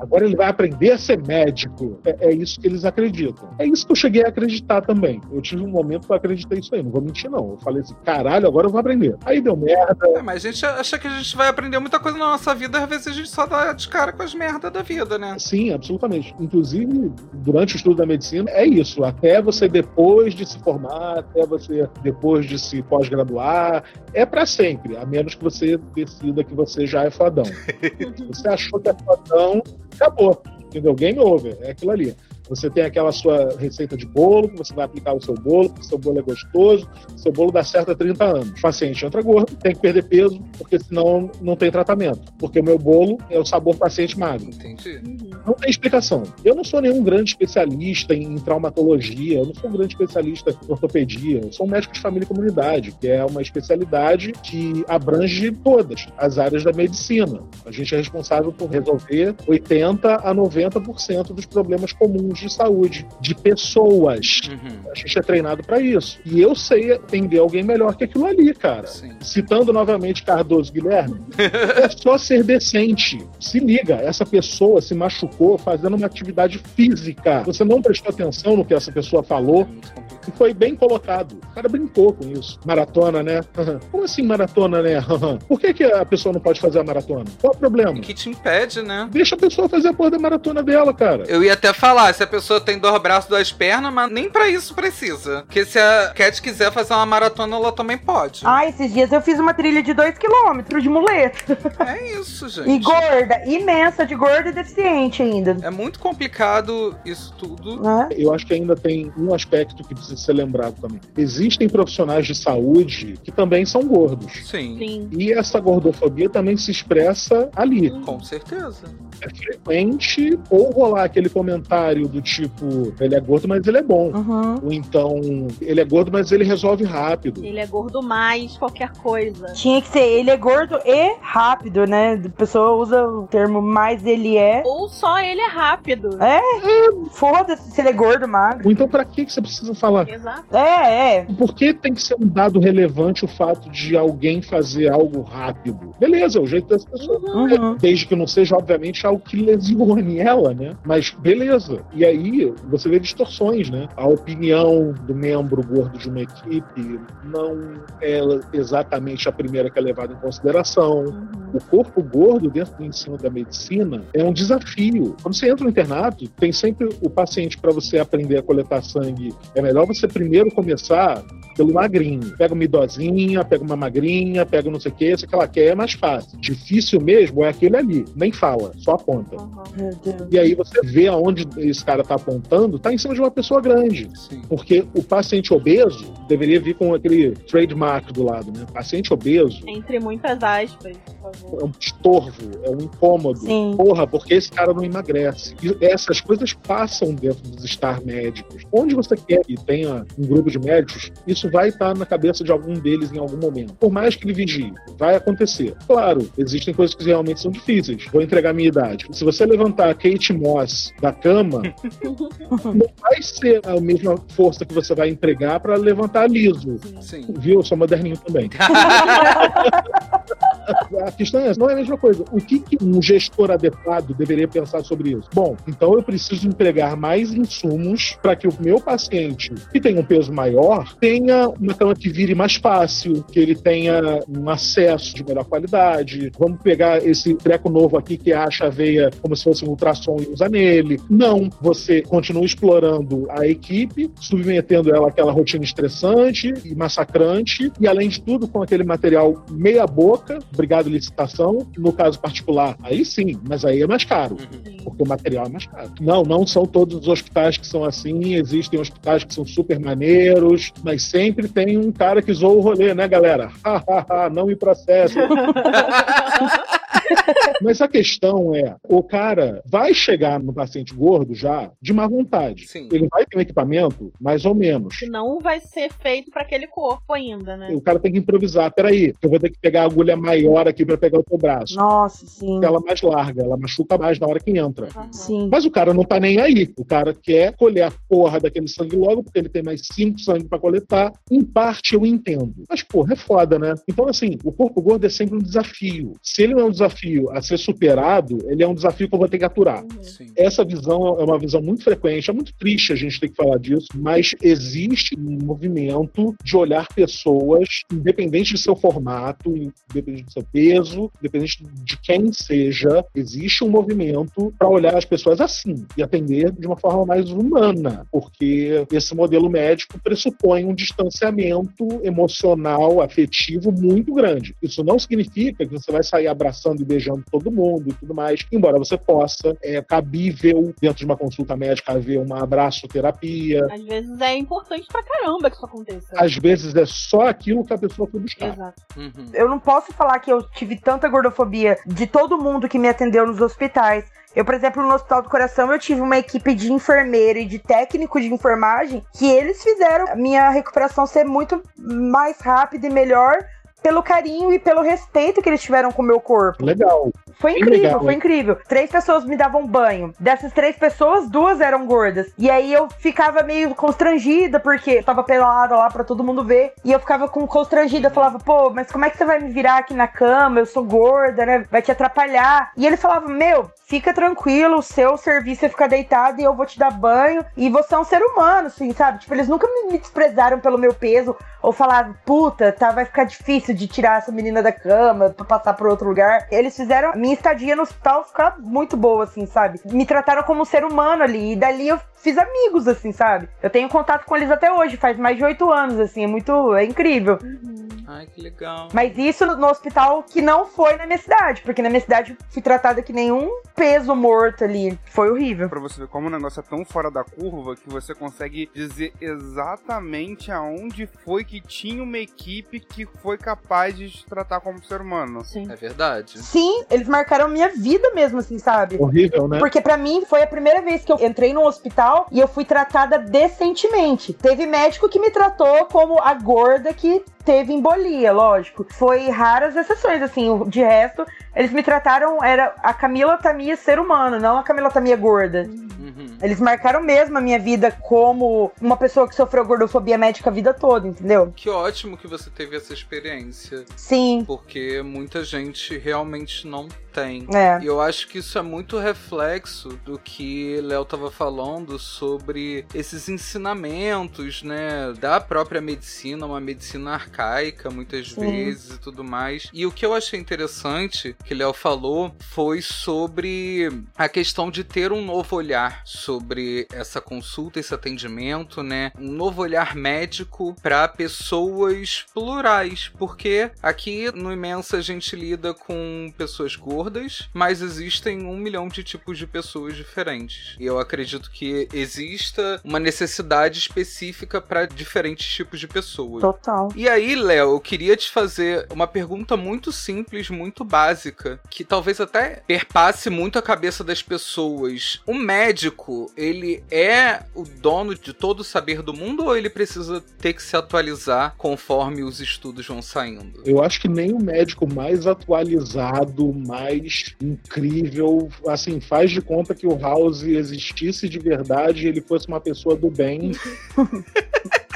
agora ele vai aprender a ser médico. É, é, isso que eles acreditam. É isso que eu cheguei a acreditar também. Eu tive um momento que eu acreditei isso aí, não vou mentir, não. Eu falei assim, caralho, agora eu vou aprender. Aí deu merda. É, mas a gente acha que a gente vai aprender muita coisa na nossa vida, às vezes a gente só dá de cara com as merdas da vida, né? Sim, absolutamente. Inclusive, durante o estudo da medicina, é isso. Até você depois de se formar, até você depois de se pós-graduar, é para sempre, a menos que você decida que você já é fodão. você achou que é fodão, acabou. Entendeu? Game over. É aquilo ali. Você tem aquela sua receita de bolo, que você vai aplicar o seu bolo, porque o seu bolo é gostoso, o seu bolo dá certo há 30 anos. O paciente entra gordo, tem que perder peso, porque senão não tem tratamento. Porque o meu bolo é o sabor paciente magro. Entendi. Uhum. Não tem explicação. Eu não sou nenhum grande especialista em traumatologia, eu não sou um grande especialista em ortopedia, eu sou um médico de família e comunidade, que é uma especialidade que abrange todas as áreas da medicina. A gente é responsável por resolver 80 a 90% dos problemas comuns de saúde, de pessoas. Uhum. A gente é treinado para isso. E eu sei atender alguém melhor que aquilo ali, cara. Sim. Citando novamente Cardoso Guilherme, é só ser decente. Se liga, essa pessoa se machucou fazendo uma atividade física. Você não prestou atenção no que essa pessoa falou. É e foi bem colocado. O cara brincou com isso. Maratona, né? Como assim maratona, né? Por que, que a pessoa não pode fazer a maratona? Qual o problema? que te impede, né? Deixa a pessoa fazer a porra da maratona dela, cara. Eu ia até falar, se a pessoa tem dois braços, duas pernas, mas nem para isso precisa. Porque se a Cat quiser fazer uma maratona, ela também pode. Ah, esses dias eu fiz uma trilha de 2km de muleta. É isso, gente. E gorda, imensa, de gorda e deficiente ainda. É muito complicado isso tudo. É? Eu acho que ainda tem um aspecto que precisa ser lembrado também. Existem profissionais de saúde que também são gordos. Sim. Sim. E essa gordofobia também se expressa ali. Com certeza. É frequente ou rolar aquele comentário do tipo, ele é gordo, mas ele é bom. Uhum. Ou então, ele é gordo, mas ele resolve rápido. Ele é gordo mais qualquer coisa. Tinha que ser, ele é gordo e rápido, né? A pessoa usa o termo mais ele é. Ou só ele é rápido. É, é foda-se se ele é gordo, magro. Então, pra que você precisa falar? Exato. É, é. Por que tem que ser um dado relevante o fato de alguém fazer algo rápido? Beleza, é o jeito dessa pessoa. Uhum. Desde que não seja, obviamente, algo que lesione ela, né? Mas beleza. E aí você vê distorções, né? A opinião do membro gordo de uma equipe não é exatamente a primeira que é levada em consideração. Uhum. O corpo gordo dentro do ensino da medicina é um desafio. Quando você entra no internato, tem sempre o paciente para você aprender a coletar sangue. É melhor você primeiro começar pelo magrinho. Pega uma idosinha, pega uma magrinha, pega não sei o que, se que ela quer é mais fácil. Difícil mesmo é aquele ali, nem fala, só aponta. Uhum. E aí você vê aonde esse cara tá apontando, tá em cima de uma pessoa grande. Sim. Porque o paciente obeso deveria vir com aquele trademark do lado, né? Paciente obeso. Entre muitas aspas. É um estorvo, é um incômodo. Sim. Porra, porque esse cara não emagrece. E essas coisas passam dentro dos estar médicos. Onde você quer que tenha um grupo de médicos, isso vai estar na cabeça de algum deles em algum momento. Por mais que ele vigie, vai acontecer. Claro, existem coisas que realmente são difíceis. Vou entregar a minha idade. Se você levantar a Kate Moss da cama, não vai ser a mesma força que você vai empregar para levantar liso. Sim. Viu? Eu sou moderninho também. a questão é, não é a mesma coisa. O que, que, um gestor adequado deveria pensar sobre isso? Bom, então eu preciso empregar mais insumos para que o meu paciente, que tem um peso maior, tenha uma cama que vire mais fácil, que ele tenha um acesso de melhor qualidade. Vamos pegar esse treco novo aqui que acha a veia como se fosse um ultrassom e usa nele. Não, você continua explorando a equipe, submetendo ela àquela rotina estressante e massacrante, e além de tudo, com aquele material meia boca, obrigado licitação. No caso particular, aí sim, mas aí é mais caro, uhum. porque o material é mais caro. Não, não são todos os hospitais que são assim, existem hospitais que são super maneiros, mas sempre tem um cara que zoa o rolê, né, galera? não me processa. Mas a questão é, o cara vai chegar no paciente gordo já de má vontade. Sim. Ele vai ter um equipamento, mais ou menos. Não vai ser feito para aquele corpo ainda, né? O cara tem que improvisar. Peraí, eu vou ter que pegar a agulha maior aqui para pegar o teu braço. Nossa, sim. Ela mais larga, ela machuca mais na hora que entra. Uhum. Sim. Mas o cara não tá nem aí. O cara quer colher a porra daquele sangue logo, porque ele tem mais cinco sangue para coletar. Em parte eu entendo. Mas, porra, é foda, né? Então, assim, o corpo gordo é sempre um desafio. Se ele não é um desafio a ser superado, ele é um desafio que eu vou ter que aturar. Sim. Essa visão é uma visão muito frequente, é muito triste a gente ter que falar disso, mas existe um movimento de olhar pessoas, independente de seu formato, independente do seu peso, independente de quem seja, existe um movimento para olhar as pessoas assim e atender de uma forma mais humana, porque esse modelo médico pressupõe um distanciamento emocional, afetivo muito grande. Isso não significa que você vai sair abraçando e beijando todo mundo e tudo mais, embora você possa, é cabível dentro de uma consulta médica haver uma abraçoterapia. Às vezes é importante pra caramba que isso aconteça. Às vezes é só aquilo que a pessoa foi buscar. Exato. Uhum. Eu não posso falar que eu tive tanta gordofobia de todo mundo que me atendeu nos hospitais. Eu, por exemplo, no Hospital do Coração, eu tive uma equipe de enfermeira e de técnico de enfermagem que eles fizeram a minha recuperação ser muito mais rápida e melhor pelo carinho e pelo respeito que eles tiveram com o meu corpo. Legal. Foi incrível, legal, foi hein? incrível. Três pessoas me davam banho. Dessas três pessoas, duas eram gordas. E aí eu ficava meio constrangida, porque eu tava pelada lá pra todo mundo ver. E eu ficava com constrangida. Eu falava, pô, mas como é que você vai me virar aqui na cama? Eu sou gorda, né? Vai te atrapalhar. E ele falava, meu, fica tranquilo, o seu serviço é ficar deitado e eu vou te dar banho. E você é um ser humano, assim, sabe? Tipo, eles nunca me desprezaram pelo meu peso. Ou falavam, puta, tá, vai ficar difícil de tirar essa menina da cama pra passar pra outro lugar. Eles fizeram a minha estadia no hospital ficar muito boa, assim, sabe? Me trataram como um ser humano ali. E dali eu fiz amigos, assim, sabe? Eu tenho contato com eles até hoje, faz mais de oito anos, assim, é muito. É incrível. Ai, que legal. Mas isso no, no hospital que não foi na minha cidade, porque na minha cidade eu fui tratada que nenhum peso morto ali. Foi horrível. Pra você ver como o negócio é tão fora da curva que você consegue dizer exatamente aonde foi que tinha uma equipe que foi capaz de te tratar como ser humano. Sim. É verdade. Sim, eles marcaram minha vida mesmo, assim, sabe? Horrível, né? Porque pra mim foi a primeira vez que eu entrei num hospital e eu fui tratada decentemente. Teve médico que me tratou como a gorda que teve embolia, lógico. Foi raras exceções, assim. De resto, eles me trataram, era a Camila Tamia ser humano, não a Camila Tamia gorda. Eles marcaram mesmo a minha vida como uma pessoa que sofreu gordofobia médica a vida toda, entendeu? Que ótimo que você teve essa experiência. Sim, Porque muita gente realmente não tem. é. E eu acho que isso é muito reflexo do que Léo tava falando sobre esses ensinamentos, né, da própria medicina, uma medicina arcaica muitas Sim. vezes e tudo mais. E o que eu achei interessante que Léo falou foi sobre a questão de ter um novo olhar sobre essa consulta, esse atendimento, né, um novo olhar médico para pessoas plurais, porque aqui no Imensa a gente lida com pessoas gordas, mas existem um milhão de tipos de pessoas diferentes. E eu acredito que exista uma necessidade específica para diferentes tipos de pessoas. Total. E aí, Léo, eu queria te fazer uma pergunta muito simples, muito básica, que talvez até perpasse muito a cabeça das pessoas. O médico, ele é o dono de todo o saber do mundo ou ele precisa ter que se atualizar conforme os estudos vão saindo? Eu acho que nem o médico mais atualizado, mais incrível, assim, faz de conta que o House existisse de verdade e ele fosse uma pessoa do bem.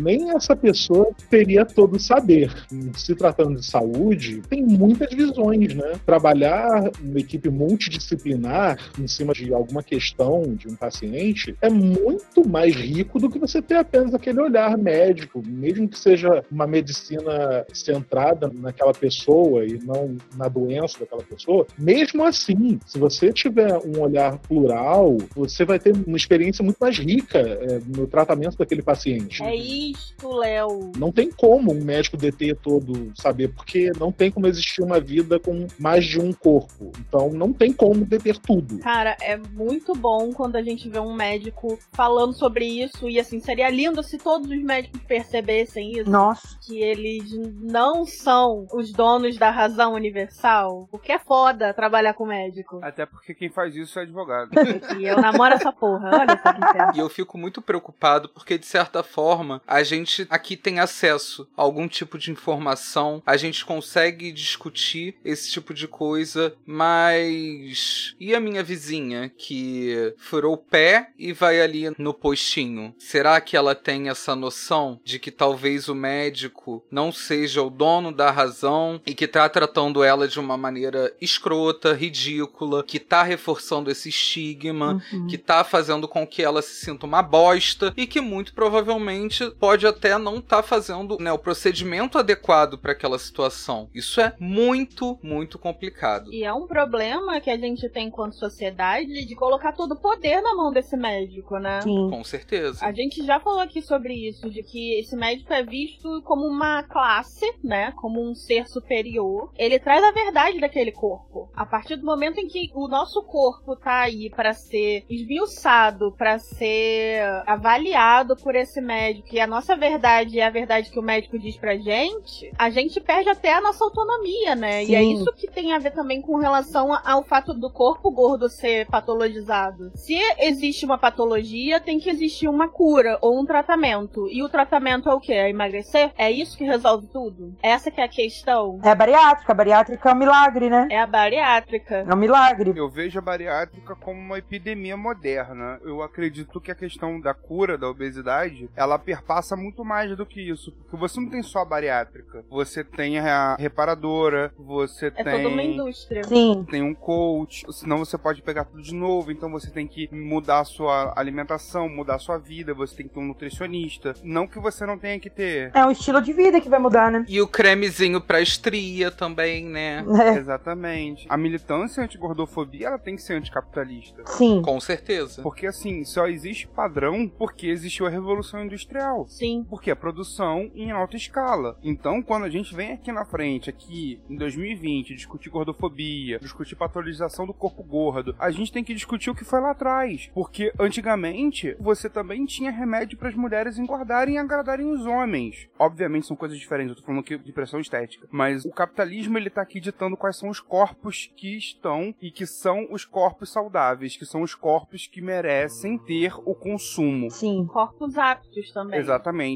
Nem essa pessoa teria todo o saber. Se tratando de saúde, tem muitas visões, né? Trabalhar uma equipe multidisciplinar em cima de alguma questão de um paciente é muito mais rico do que você ter apenas aquele olhar médico, mesmo que seja uma medicina centrada naquela pessoa e não na doença daquela pessoa. Mesmo assim, se você tiver um olhar plural, você vai ter uma experiência muito mais rica é, no tratamento daquele paciente. É isto, Léo. Não tem como um médico deter todo saber, porque não tem como existir uma vida com mais de um corpo. Então não tem como deter tudo. Cara, é muito bom quando a gente vê um médico falando sobre isso. E assim, seria lindo se todos os médicos percebessem isso. Nossa. Que eles não são os donos da razão universal. Porque é foda trabalhar com médico. Até porque quem faz isso é advogado. E eu namoro essa porra. Olha só que inferno. E eu fico muito preocupado porque, de certa forma, a gente aqui tem acesso a algum tipo de informação, a gente consegue discutir esse tipo de coisa, mas e a minha vizinha que furou o pé e vai ali no postinho? Será que ela tem essa noção de que talvez o médico não seja o dono da razão e que tá tratando ela de uma maneira escrota, ridícula, que tá reforçando esse estigma, uhum. que tá fazendo com que ela se sinta uma bosta e que muito provavelmente pode até não estar tá fazendo né, o procedimento adequado para aquela situação. Isso é muito, muito complicado. E é um problema que a gente tem enquanto sociedade de colocar todo o poder na mão desse médico, né? Sim. Com certeza. A gente já falou aqui sobre isso, de que esse médico é visto como uma classe, né? Como um ser superior. Ele traz a verdade daquele corpo. A partir do momento em que o nosso corpo tá aí para ser esmiuçado, para ser avaliado por esse médico e a nossa verdade é a verdade que o médico diz pra gente, a gente perde até a nossa autonomia, né? Sim. E é isso que tem a ver também com relação ao fato do corpo gordo ser patologizado. Se existe uma patologia, tem que existir uma cura ou um tratamento. E o tratamento é o quê? É emagrecer? É isso que resolve tudo? Essa que é a questão. É a bariátrica. A bariátrica é um milagre, né? É a bariátrica. É um milagre. Eu vejo a bariátrica como uma epidemia moderna. Eu acredito que a questão da cura da obesidade, ela perpassa muito mais do que isso. Porque você não tem só a bariátrica. Você tem a reparadora, você é tem... É toda uma indústria. Sim. Tem um coach, senão você pode pegar tudo de novo, então você tem que mudar a sua alimentação, mudar a sua vida, você tem que ter um nutricionista. Não que você não tenha que ter. É um estilo de vida que vai mudar, né? E o cremezinho pra estria também, né? É. Exatamente. A militância anti-gordofobia, ela tem que ser anticapitalista. Sim. Com certeza. Porque assim, só existe padrão porque existiu a Revolução Industrial. Sim. Porque a produção em alta escala. Então, quando a gente vem aqui na frente, aqui em 2020, discutir gordofobia, discutir patologização do corpo gordo, a gente tem que discutir o que foi lá atrás. Porque antigamente você também tinha remédio para as mulheres engordarem e agradarem os homens. Obviamente são coisas diferentes, eu tô falando aqui de pressão estética. Mas o capitalismo ele tá aqui ditando quais são os corpos que estão e que são os corpos saudáveis, que são os corpos que merecem ter o consumo. Sim. Corpos aptos também. Exatamente.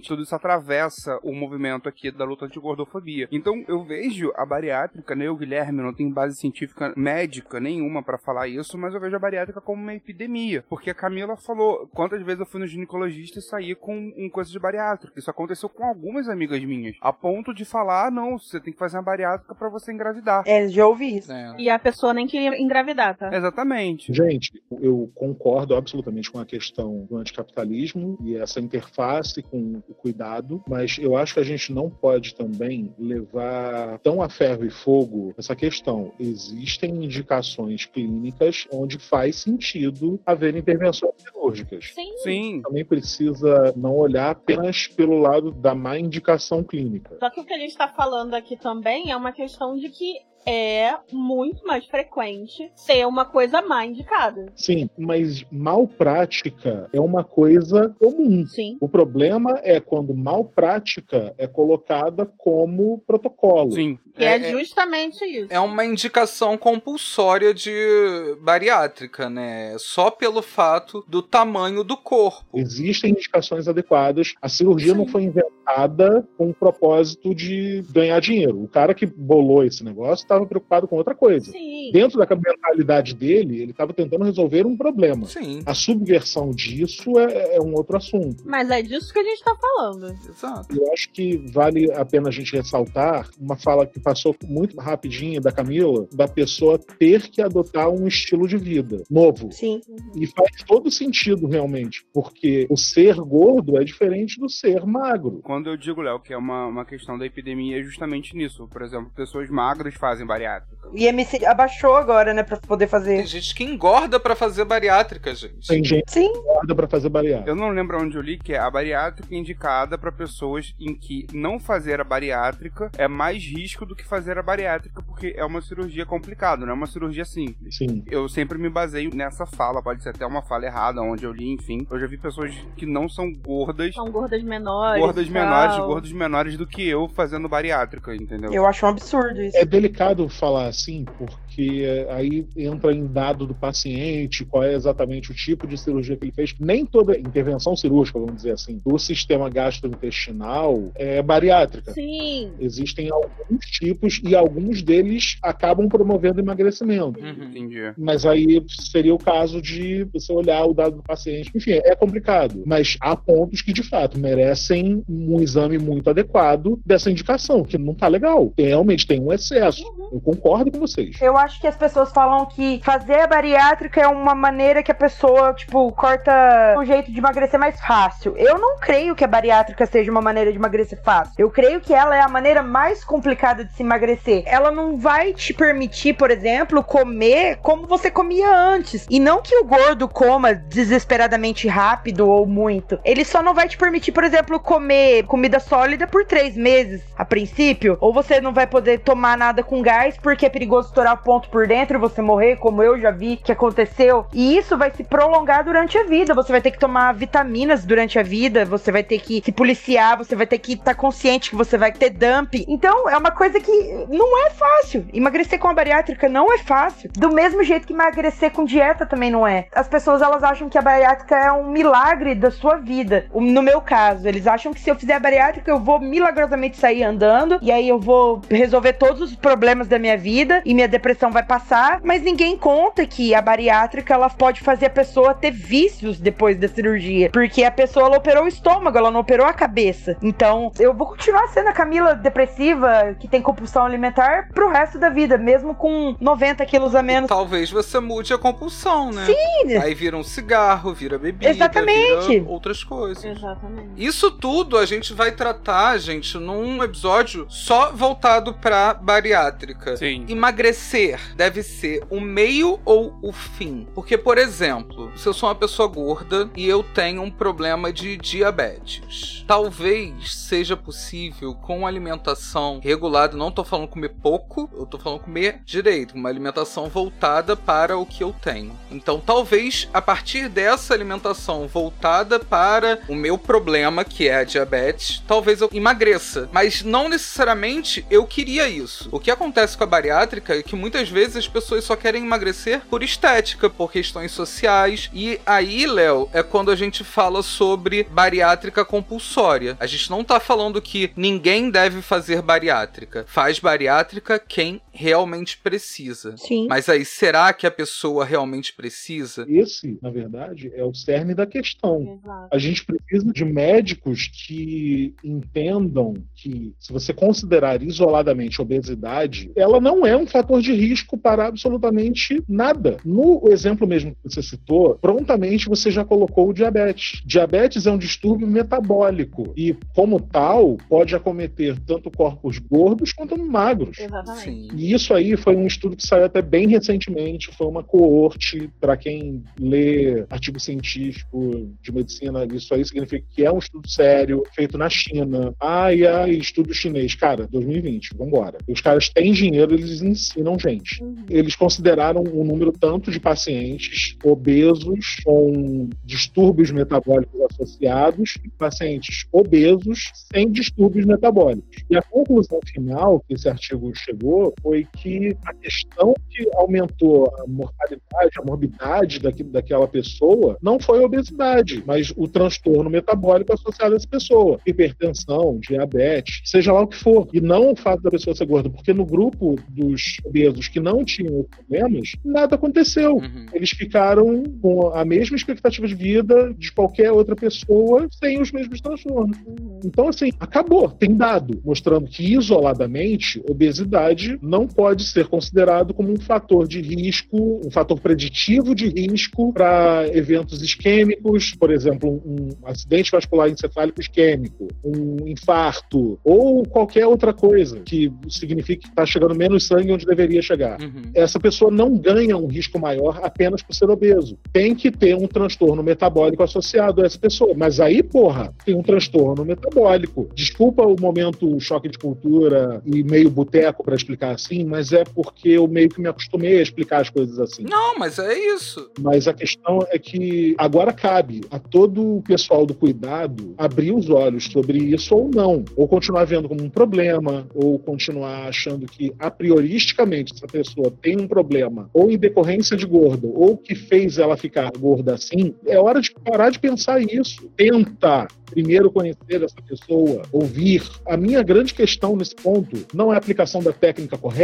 Tudo isso atravessa o movimento aqui da luta anti-gordofobia. Então eu vejo a bariátrica, né, o Guilherme não tem base científica médica nenhuma para falar isso, mas eu vejo a bariátrica como uma epidemia. Porque a Camila falou quantas vezes eu fui no ginecologista e saí com um coisa de bariátrica. Isso aconteceu com algumas amigas minhas. A ponto de falar, ah, não, você tem que fazer uma bariátrica para você engravidar. É, já ouvi isso. É. E a pessoa nem queria engravidar, tá? Exatamente. Gente, eu concordo absolutamente com a questão do anticapitalismo e essa interface com o cuidado, mas eu acho que a gente não pode também levar tão a ferro e fogo essa questão. Existem indicações clínicas onde faz sentido haver intervenções cirúrgicas. Sim. Sim. Também precisa não olhar apenas pelo lado da má indicação clínica. Só que o que a gente está falando aqui também é uma questão de que é muito mais frequente ser uma coisa má indicada. Sim, mas mal prática é uma coisa comum. Sim. O problema é quando mal prática é colocada como protocolo. Sim. E é, é justamente isso. É uma indicação compulsória de bariátrica, né? Só pelo fato do tamanho do corpo. Existem indicações adequadas. A cirurgia Sim. não foi inventada com o propósito de ganhar dinheiro. O cara que bolou esse negócio estava preocupado com outra coisa. Sim. Dentro da mentalidade dele, ele estava tentando resolver um problema. Sim. A subversão disso é, é, um outro assunto. Mas é disso que a gente está falando. Exato. Eu acho que vale a pena a gente ressaltar uma fala que passou muito rapidinho da Camila, da pessoa ter que adotar um estilo de vida novo. Sim. E faz todo sentido realmente, porque o ser gordo é diferente do ser magro. Quando eu digo, Léo, que é uma, uma questão da epidemia, é justamente nisso. Por exemplo, pessoas magras fazem bariátrica. O IMC abaixou agora, né, pra poder fazer. Tem gente que engorda para fazer bariátrica, gente. Tem gente Sim. que engorda pra fazer bariátrica. Eu não lembro onde eu li que é a bariátrica indicada para pessoas em que não fazer a bariátrica é mais risco do que fazer a bariátrica, porque é uma cirurgia complicada, não é uma cirurgia simples. Sim. Eu sempre me baseio nessa fala, pode ser até uma fala errada, onde eu li, enfim. Eu já vi pessoas que não são gordas. São gordas menores. Gordas menores, gordos menores do que eu fazendo bariátrica, entendeu? Eu acho um absurdo isso. É delicado falar assim, porque porque aí entra em dado do paciente, qual é exatamente o tipo de cirurgia que ele fez. Nem toda intervenção cirúrgica, vamos dizer assim, do sistema gastrointestinal é bariátrica. Sim. Existem alguns tipos e alguns deles acabam promovendo emagrecimento. Uhum. Entendi. Mas aí seria o caso de você olhar o dado do paciente. Enfim, é complicado. Mas há pontos que, de fato, merecem um exame muito adequado dessa indicação, que não tá legal. Realmente tem um excesso. Eu concordo com vocês. Eu acho que as pessoas falam que fazer a bariátrica é uma maneira que a pessoa, tipo, corta um jeito de emagrecer mais fácil. Eu não creio que a bariátrica seja uma maneira de emagrecer fácil. Eu creio que ela é a maneira mais complicada de se emagrecer. Ela não vai te permitir, por exemplo, comer como você comia antes. E não que o gordo coma desesperadamente rápido ou muito. Ele só não vai te permitir, por exemplo, comer comida sólida por três meses, a princípio. Ou você não vai poder tomar nada com gás porque é perigoso estourar o ponto por dentro e você morrer, como eu já vi que aconteceu. E isso vai se prolongar durante a vida. Você vai ter que tomar vitaminas durante a vida, você vai ter que se policiar, você vai ter que estar consciente que você vai ter dump. Então, é uma coisa que não é fácil. Emagrecer com a bariátrica não é fácil. Do mesmo jeito que emagrecer com dieta também não é. As pessoas elas acham que a bariátrica é um milagre da sua vida. No meu caso, eles acham que se eu fizer a bariátrica eu vou milagrosamente sair andando e aí eu vou resolver todos os problemas da minha vida e minha depressão vai passar, mas ninguém conta que a bariátrica ela pode fazer a pessoa ter vícios depois da cirurgia, porque a pessoa ela operou o estômago, ela não operou a cabeça. Então, eu vou continuar sendo a Camila depressiva que tem compulsão alimentar pro resto da vida, mesmo com 90 quilos a menos. Talvez você mude a compulsão, né? Sim. Aí vira um cigarro, vira bebida, Exatamente. vira outras coisas. Exatamente. Isso tudo a gente vai tratar, gente, num episódio só voltado pra bariátrica. Sim. Emagrecer deve ser o meio ou o fim? Porque, por exemplo, se eu sou uma pessoa gorda e eu tenho um problema de diabetes, talvez seja possível com alimentação regulada, não tô falando comer pouco, eu tô falando comer direito, uma alimentação voltada para o que eu tenho. Então, talvez a partir dessa alimentação voltada para o meu problema, que é a diabetes, talvez eu emagreça, mas não necessariamente eu queria isso. O que acontece com a bariátrica é que muitas vezes as pessoas só querem emagrecer por estética, por questões sociais, e aí, Léo, é quando a gente fala sobre bariátrica compulsória. A gente não tá falando que ninguém deve fazer bariátrica. Faz bariátrica quem realmente precisa. Sim. Mas aí, será que a pessoa realmente precisa? Esse, na verdade, é o cerne da questão. Exato. A gente precisa de médicos que entendam que, se você considerar isoladamente a obesidade, ela não é um fator de risco para absolutamente nada. No exemplo mesmo que você citou, prontamente você já colocou o diabetes. Diabetes é um distúrbio metabólico e, como tal, pode acometer tanto corpos gordos quanto magros. Exatamente. Sim. E isso aí foi um estudo que saiu até bem recentemente, foi uma coorte, para quem lê artigo científico de medicina, isso aí significa que é um estudo sério, feito na China. Ai, ai, estudo chinês. Cara, 2020, vambora. Os caras têm dinheiro, eles ensinam gente. Uhum. Eles consideraram um número tanto de pacientes obesos com distúrbios metabólicos associados e pacientes obesos sem distúrbios metabólicos. E a conclusão final que esse artigo chegou foi que a questão que aumentou a mortalidade, a morbidade daqui, daquela pessoa não foi a obesidade, mas o transtorno metabólico associado a essa pessoa. Hipertensão, diabetes, seja lá o que for. E não o fato da pessoa ser gorda, porque no grupo dos obesos que não tinham problemas, nada aconteceu. Uhum. Eles ficaram com a mesma expectativa de vida de qualquer outra pessoa sem os mesmos transtornos. Uhum. Então, assim, acabou. Tem dado mostrando que isoladamente, obesidade não pode ser considerado como um fator de risco, um fator preditivo de risco para eventos isquêmicos, por exemplo, um acidente vascular encefálico isquêmico, um infarto ou qualquer outra coisa que signifique que está chegando menos sangue onde deveria chegar Uhum. essa pessoa não ganha um risco maior apenas por ser obeso. Tem que ter um transtorno metabólico associado a essa pessoa. Mas aí, porra, tem um transtorno metabólico. Desculpa o momento choque de cultura e meio boteco para explicar assim, mas é porque eu meio que me acostumei a explicar as coisas assim. Não, mas é isso. Mas a questão é que agora cabe a todo o pessoal do cuidado abrir os olhos sobre isso ou não. Ou continuar vendo como um problema, ou continuar achando que, a prioristicamente, essa pessoa tem um problema, ou em decorrência de gordo, ou que fez ela ficar gorda assim, é hora de parar de pensar isso. Tenta primeiro conhecer essa pessoa, ouvir. A minha grande questão nesse ponto não é a aplicação da técnica correta,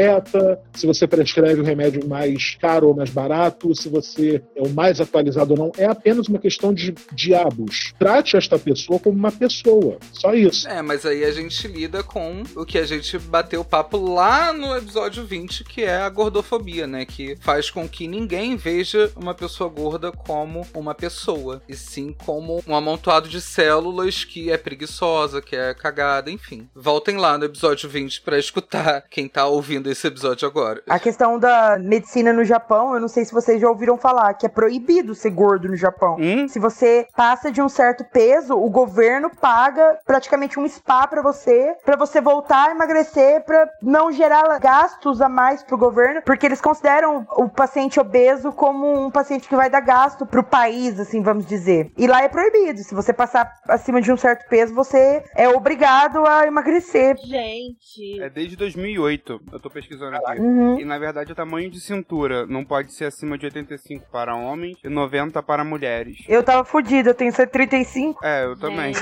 se você prescreve o remédio mais caro ou mais barato, se você é o mais atualizado ou não. É apenas uma questão de diabos. Trate esta pessoa como uma pessoa. Só isso. É, mas aí a gente lida com o que a gente bateu papo lá no episódio 20, que é a gordofobia, né? Que faz com que ninguém veja uma pessoa gorda como uma pessoa, e sim como um amontoado de células que é preguiçosa, que é cagada, enfim. Voltem lá no episódio 20 para escutar quem tá ouvindo esse episódio agora. A questão da medicina no Japão, eu não sei se vocês já ouviram falar, que é proibido ser gordo no Japão. Hum? Se você passa de um certo peso, o governo paga praticamente um spa para você, para você voltar a emagrecer, para não gerar gastos a mais pro governo, porque eles consideram o paciente obeso como um paciente que vai dar gasto pro país, assim, vamos dizer. E lá é proibido. Se você passar acima de um certo peso, você é obrigado a emagrecer. Gente. É desde 2008, eu tô pesquisando aqui. Uhum. E na verdade o tamanho de cintura não pode ser acima de 85 para homens e 90 para mulheres. Eu tava fodida, eu tenho 135. É, eu também.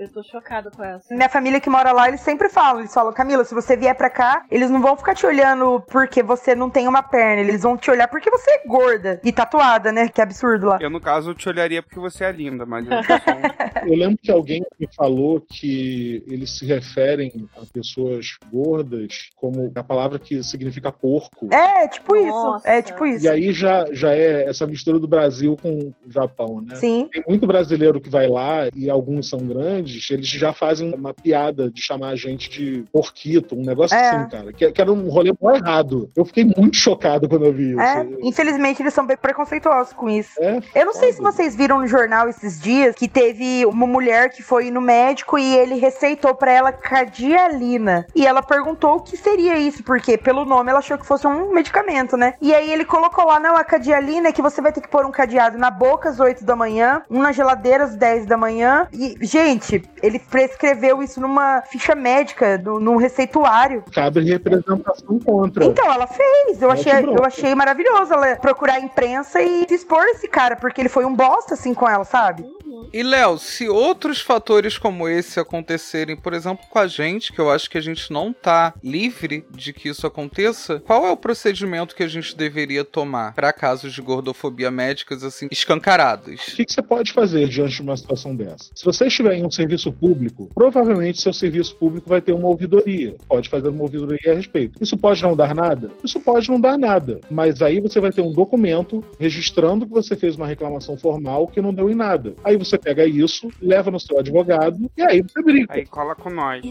Eu tô chocada com essa. Minha família que mora lá, eles sempre falam, eles falam, Camila, se você vier pra cá, eles não vão ficar te olhando porque você não tem uma perna, eles vão te olhar porque você é gorda e tatuada, né? Que absurdo lá. Eu, no caso, te olharia porque você é linda, mas eu só um- Eu lembro que alguém me falou que eles se referem a pessoas gordas como a palavra que significa porco. É, tipo isso. Nossa. É tipo isso. E aí já, já é essa mistura do Brasil com o Japão, né? Sim. Tem muito brasileiro que vai lá e alguns são grandes, eles já fazem uma piada de chamar a gente de porquito, um negócio É. assim, cara. Que, que era um rolê mó errado. Eu fiquei muito chocado quando eu vi isso. É, infelizmente eles são bem preconceituosos com isso. É, Eu não sei se vocês viram no jornal esses dias que teve uma mulher que foi no médico e ele receitou pra ela cardialina. E ela perguntou o que seria isso, porque pelo nome ela achou que fosse um medicamento, né? E aí ele colocou lá, não, a cardialina é que você vai ter que pôr um cadeado na boca às 8 da manhã, um na geladeira às 10 da manhã. E, gente, ele prescreveu isso numa ficha médica, do- num receituário. Cabe representação contra. Então, ela fez. Eu achei, eu achei maravilhoso ela procurar a imprensa e expor esse cara, porque ele foi um bosta assim com ela, sabe? E Léo, se outros fatores como esse acontecerem, por exemplo, com a gente, que eu acho que a gente não tá livre de que isso aconteça, qual é o procedimento que a gente deveria tomar para casos de gordofobia médicas assim escancarados? O que, que você pode fazer diante de uma situação dessa? Se você estiver em um serviço público, provavelmente seu serviço público vai ter uma ouvidoria. Pode fazer uma ouvidoria a respeito. Isso pode não dar nada? Isso pode não dar nada. Mas aí você vai ter um documento registrando que você fez uma reclamação formal que não deu em nada. Aí você pega isso, leva no seu advogado e aí você brinca Aí cola com nós.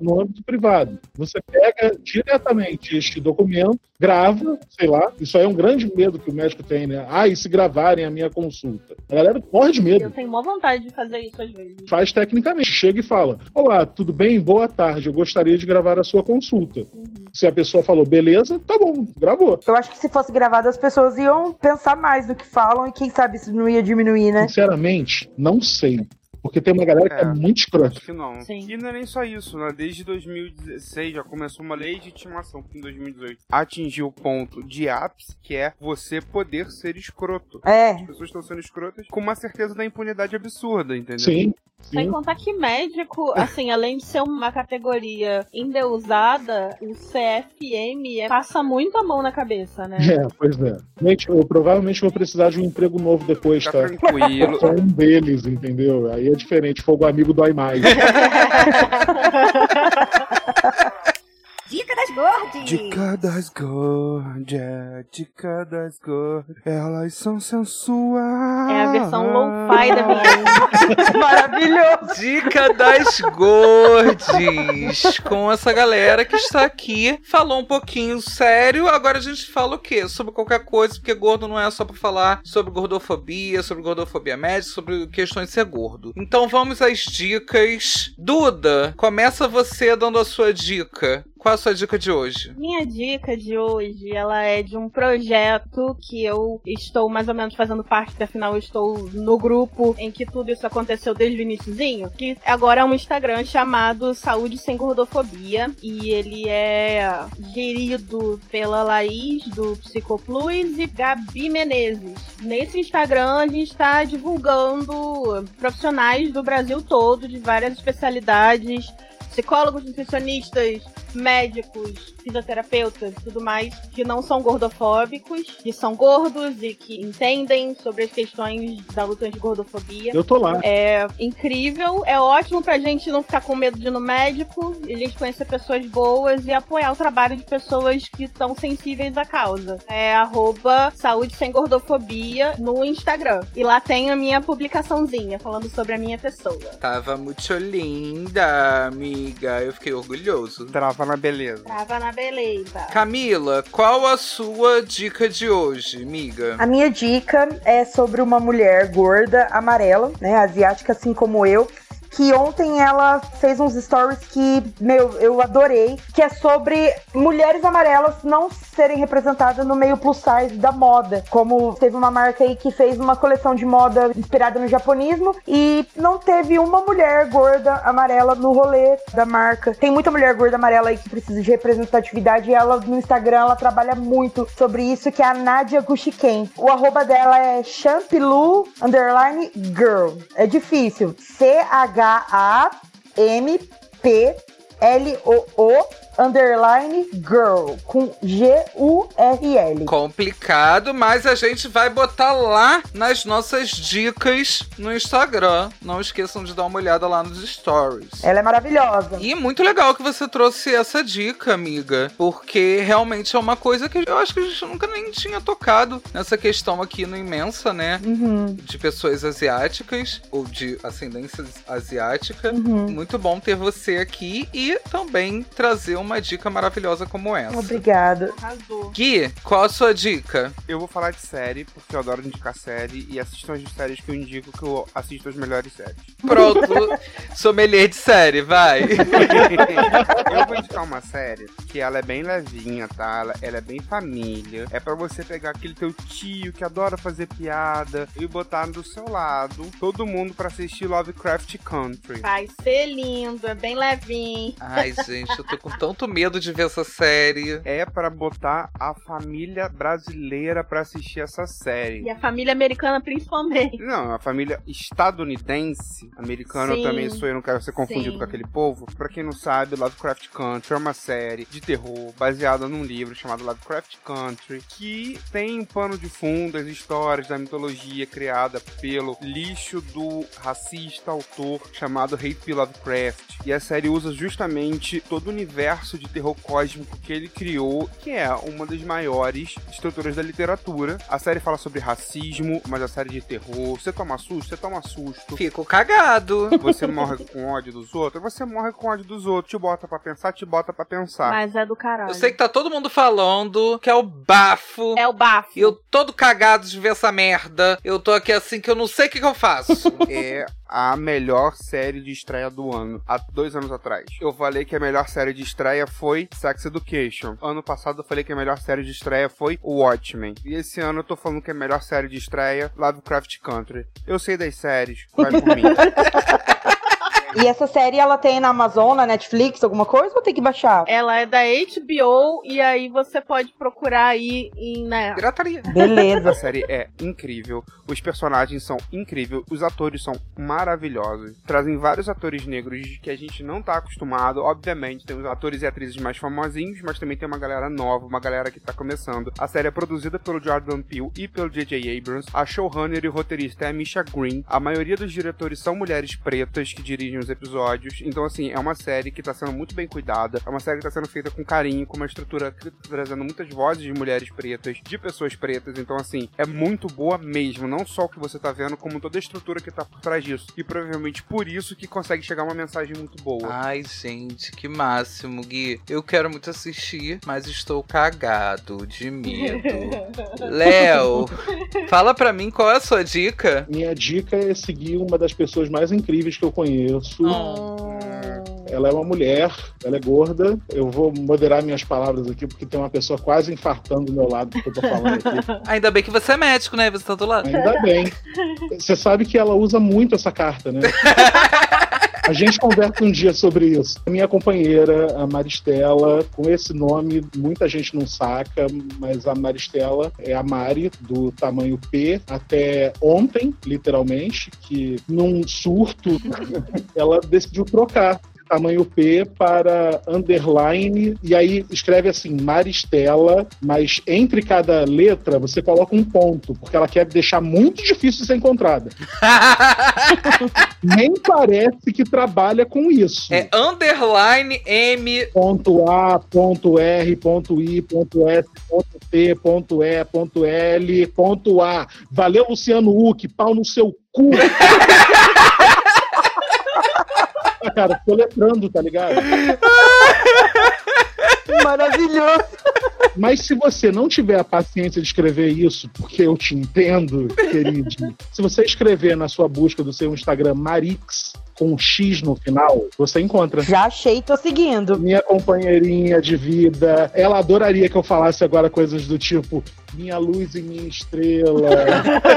no âmbito privado. Você pega diretamente este documento, grava, sei lá, isso aí é um grande medo que o médico tem, né? Ah, e se gravarem a minha consulta? A galera morre de medo Eu tenho uma vontade de fazer isso às vezes. faz tecnicamente. Chega e fala: Olá, tudo bem? Boa tarde, eu gostaria de gravar a sua consulta. Se a pessoa falou beleza, tá bom, gravou. Eu acho que se fosse gravado, as pessoas iam pensar mais do que falam e quem sabe isso não ia diminuir, né? Sinceramente, não sei. Porque tem uma galera que é, É. muito escrota. Acho que não. Sim. E não é nem só isso, né? Desde 2016 já começou uma legitimação que em 2018 atingiu o ponto de ápice, que é você poder ser escroto. É. As pessoas estão sendo escrotas com uma certeza da impunidade absurda, entendeu? Sim, Sem sim. contar que médico, assim, além de ser uma categoria endeusada, o CFM é- passa muito a mão na cabeça, né? É, pois é. Gente, eu provavelmente vou precisar de um emprego novo depois, Fica tá? tranquilo. Sou um deles, entendeu? Aí diferente, fogo amigo dói mais. Dica das gordes. Dica das gordas, dica das gordas, elas são sensuais. É a versão lo-fi da minha. Maravilhoso. Dica das gordes com essa galera que está aqui. Falou um pouquinho sério, agora a gente fala o quê? Sobre qualquer coisa, porque gordo não é só pra falar sobre gordofobia, sobre gordofobia médica, sobre questões de ser gordo. Então vamos às dicas. Duda, começa você dando a sua dica. Qual a sua dica de hoje? Minha dica de hoje, ela é de um projeto que eu estou mais ou menos fazendo parte, afinal eu estou no grupo em que tudo isso aconteceu desde o iníciozinho, que agora é um Instagram chamado Saúde Sem Gordofobia, e ele é gerido pela Laís, do Psicoplus, e Gabi Menezes. Nesse Instagram a gente está divulgando profissionais do Brasil todo, de várias especialidades, psicólogos, nutricionistas, médicos, fisioterapeutas e tudo mais que não são gordofóbicos, que são gordos e que entendem sobre as questões da luta de gordofobia. Eu tô lá. É incrível, é ótimo pra gente não ficar com medo de ir no médico, e a gente conhecer pessoas boas e apoiar o trabalho de pessoas que estão sensíveis à causa. É arroba saúde sem gordofobia no Instagram. E lá tem a minha publicaçãozinha falando sobre a minha pessoa. Tava muito linda, amiga. Eu fiquei orgulhoso. Trava na beleza. Trava na beleza. Camila, qual a sua dica de hoje, amiga? A minha dica é sobre uma mulher gorda, amarela, né, asiática assim como eu, que ontem ela fez uns stories que, meu, eu adorei, que é sobre mulheres amarelas não serem representadas no meio plus size da moda. Como teve uma marca aí que fez uma coleção de moda inspirada no japonismo e não teve uma mulher gorda amarela no rolê da marca. Tem muita mulher gorda amarela aí que precisa de representatividade e ela no Instagram ela trabalha muito sobre isso, que é a Nadia Gushiken. O arroba dela é champilu underline girl. É difícil. C-H H-A-M-P-L-O-O underline girl com G-U-R-L. Complicado, mas a gente vai botar lá nas nossas dicas no Instagram. Não esqueçam de dar uma olhada lá nos stories. Ela é maravilhosa. E muito legal que você trouxe essa dica, amiga, porque realmente é uma coisa que eu acho que a gente nunca nem tinha tocado nessa questão aqui no Imensa, né? Uhum. De pessoas asiáticas ou de ascendência asiática. Uhum. Muito bom ter você aqui e também trazer uma dica maravilhosa como essa. Obrigada. Arrasou. Gui, qual a sua dica? Eu vou falar de série, porque eu adoro indicar série, e assistam as séries que eu indico que eu assisto as melhores séries. Pronto, sommelier de série, vai. eu vou indicar uma série que ela é bem levinha, tá? Ela, ela é bem família. É pra você pegar aquele teu tio que adora fazer piada e botar do seu lado todo mundo pra assistir Lovecraft Country. Vai ser lindo, é bem levinho. Ai, gente, eu tô com tanto medo de ver essa série. É pra botar a família brasileira pra assistir essa série. E a família americana principalmente. Não, a família estadunidense, americana eu Sim. também sou, eu não quero ser confundido Sim. com aquele povo. Pra quem não sabe, Lovecraft Country é uma série de terror baseada num livro chamado Lovecraft Country, que tem um pano de fundo as histórias da mitologia criada pelo lixo do racista autor chamado H.P. Lovecraft. E a série usa justamente todo o universo de terror cósmico que ele criou, que é uma das maiores estruturas da literatura. A série fala sobre racismo, mas a série de terror. Você toma susto, você toma susto. Fico cagado. Você morre com ódio dos outros, você morre com ódio dos outros. Te bota pra pensar, te bota pra pensar. Mas é do caralho. Eu sei que tá todo mundo falando que é o bafo. É o bafo. E eu todo cagado de ver essa merda. Eu tô aqui assim que eu não sei o que, que eu faço. é a melhor série de estreia do ano, há dois anos atrás. Eu falei que a melhor série de estreia foi Sex Education. Ano passado eu falei que a melhor série de estreia foi Watchmen. E esse ano eu tô falando que a melhor série de estreia, Lovecraft Country. Eu sei das séries, vai por mim. E essa série ela tem na Amazon, na Netflix, alguma coisa ou tem que baixar? Ela é da HBO e aí você pode procurar aí em, né? Pirataria. A Beleza. série é incrível, os personagens são incríveis, os atores são maravilhosos. Trazem vários atores negros que a gente não tá acostumado. Obviamente, tem os atores e atrizes mais famosinhos, mas também tem uma galera nova, uma galera que tá começando. A série é produzida pelo Jordan Peele e pelo J.J. Abrams. A showrunner e roteirista é a Misha Green. A maioria dos diretores são mulheres pretas que dirigem os episódios. Então, assim, é uma série que tá sendo muito bem cuidada. É uma série que tá sendo feita com carinho, com uma estrutura que tá trazendo muitas vozes de mulheres pretas, de pessoas pretas. Então, assim, é muito boa mesmo. Não só o que você tá vendo, como toda a estrutura que tá por trás disso. E provavelmente por isso que consegue chegar uma mensagem muito boa. Ai, gente, que máximo, Gui. Eu quero muito assistir, mas estou cagado de medo. Léo, fala pra mim qual é a sua dica. Minha dica é seguir uma das pessoas mais incríveis que eu conheço. Oh. Ela é uma mulher, ela é gorda. Eu vou moderar minhas palavras aqui, porque tem uma pessoa quase infartando do meu lado que eu tô falando aqui. Ainda bem que você é médico, né? Você tá do lado. Ainda bem. Você sabe que ela usa muito essa carta, né? A gente conversa um dia sobre isso. A minha companheira, a Maristela, com esse nome, muita gente não saca, mas a Maristela é a Mari, do tamanho P, até ontem, literalmente, que num surto, ela decidiu trocar tamanho P para underline, e aí escreve assim, Maristela, mas entre cada letra você coloca um ponto, porque ela quer deixar muito difícil de ser encontrada. Nem parece que trabalha com isso. É underline M. Ponto A, ponto R, ponto I, ponto S, ponto T, ponto E, ponto L, ponto A. Valeu, Luciano Huck, pau no seu cu. cara, soletrando, tá ligado? Maravilhoso. Mas se você não tiver a paciência de escrever isso, porque eu te entendo, querido, se você escrever na sua busca do seu Instagram Marix, com um X no final, você encontra. Já achei, tô seguindo. Minha companheirinha de vida, ela adoraria que eu falasse agora coisas do tipo minha luz e minha estrela.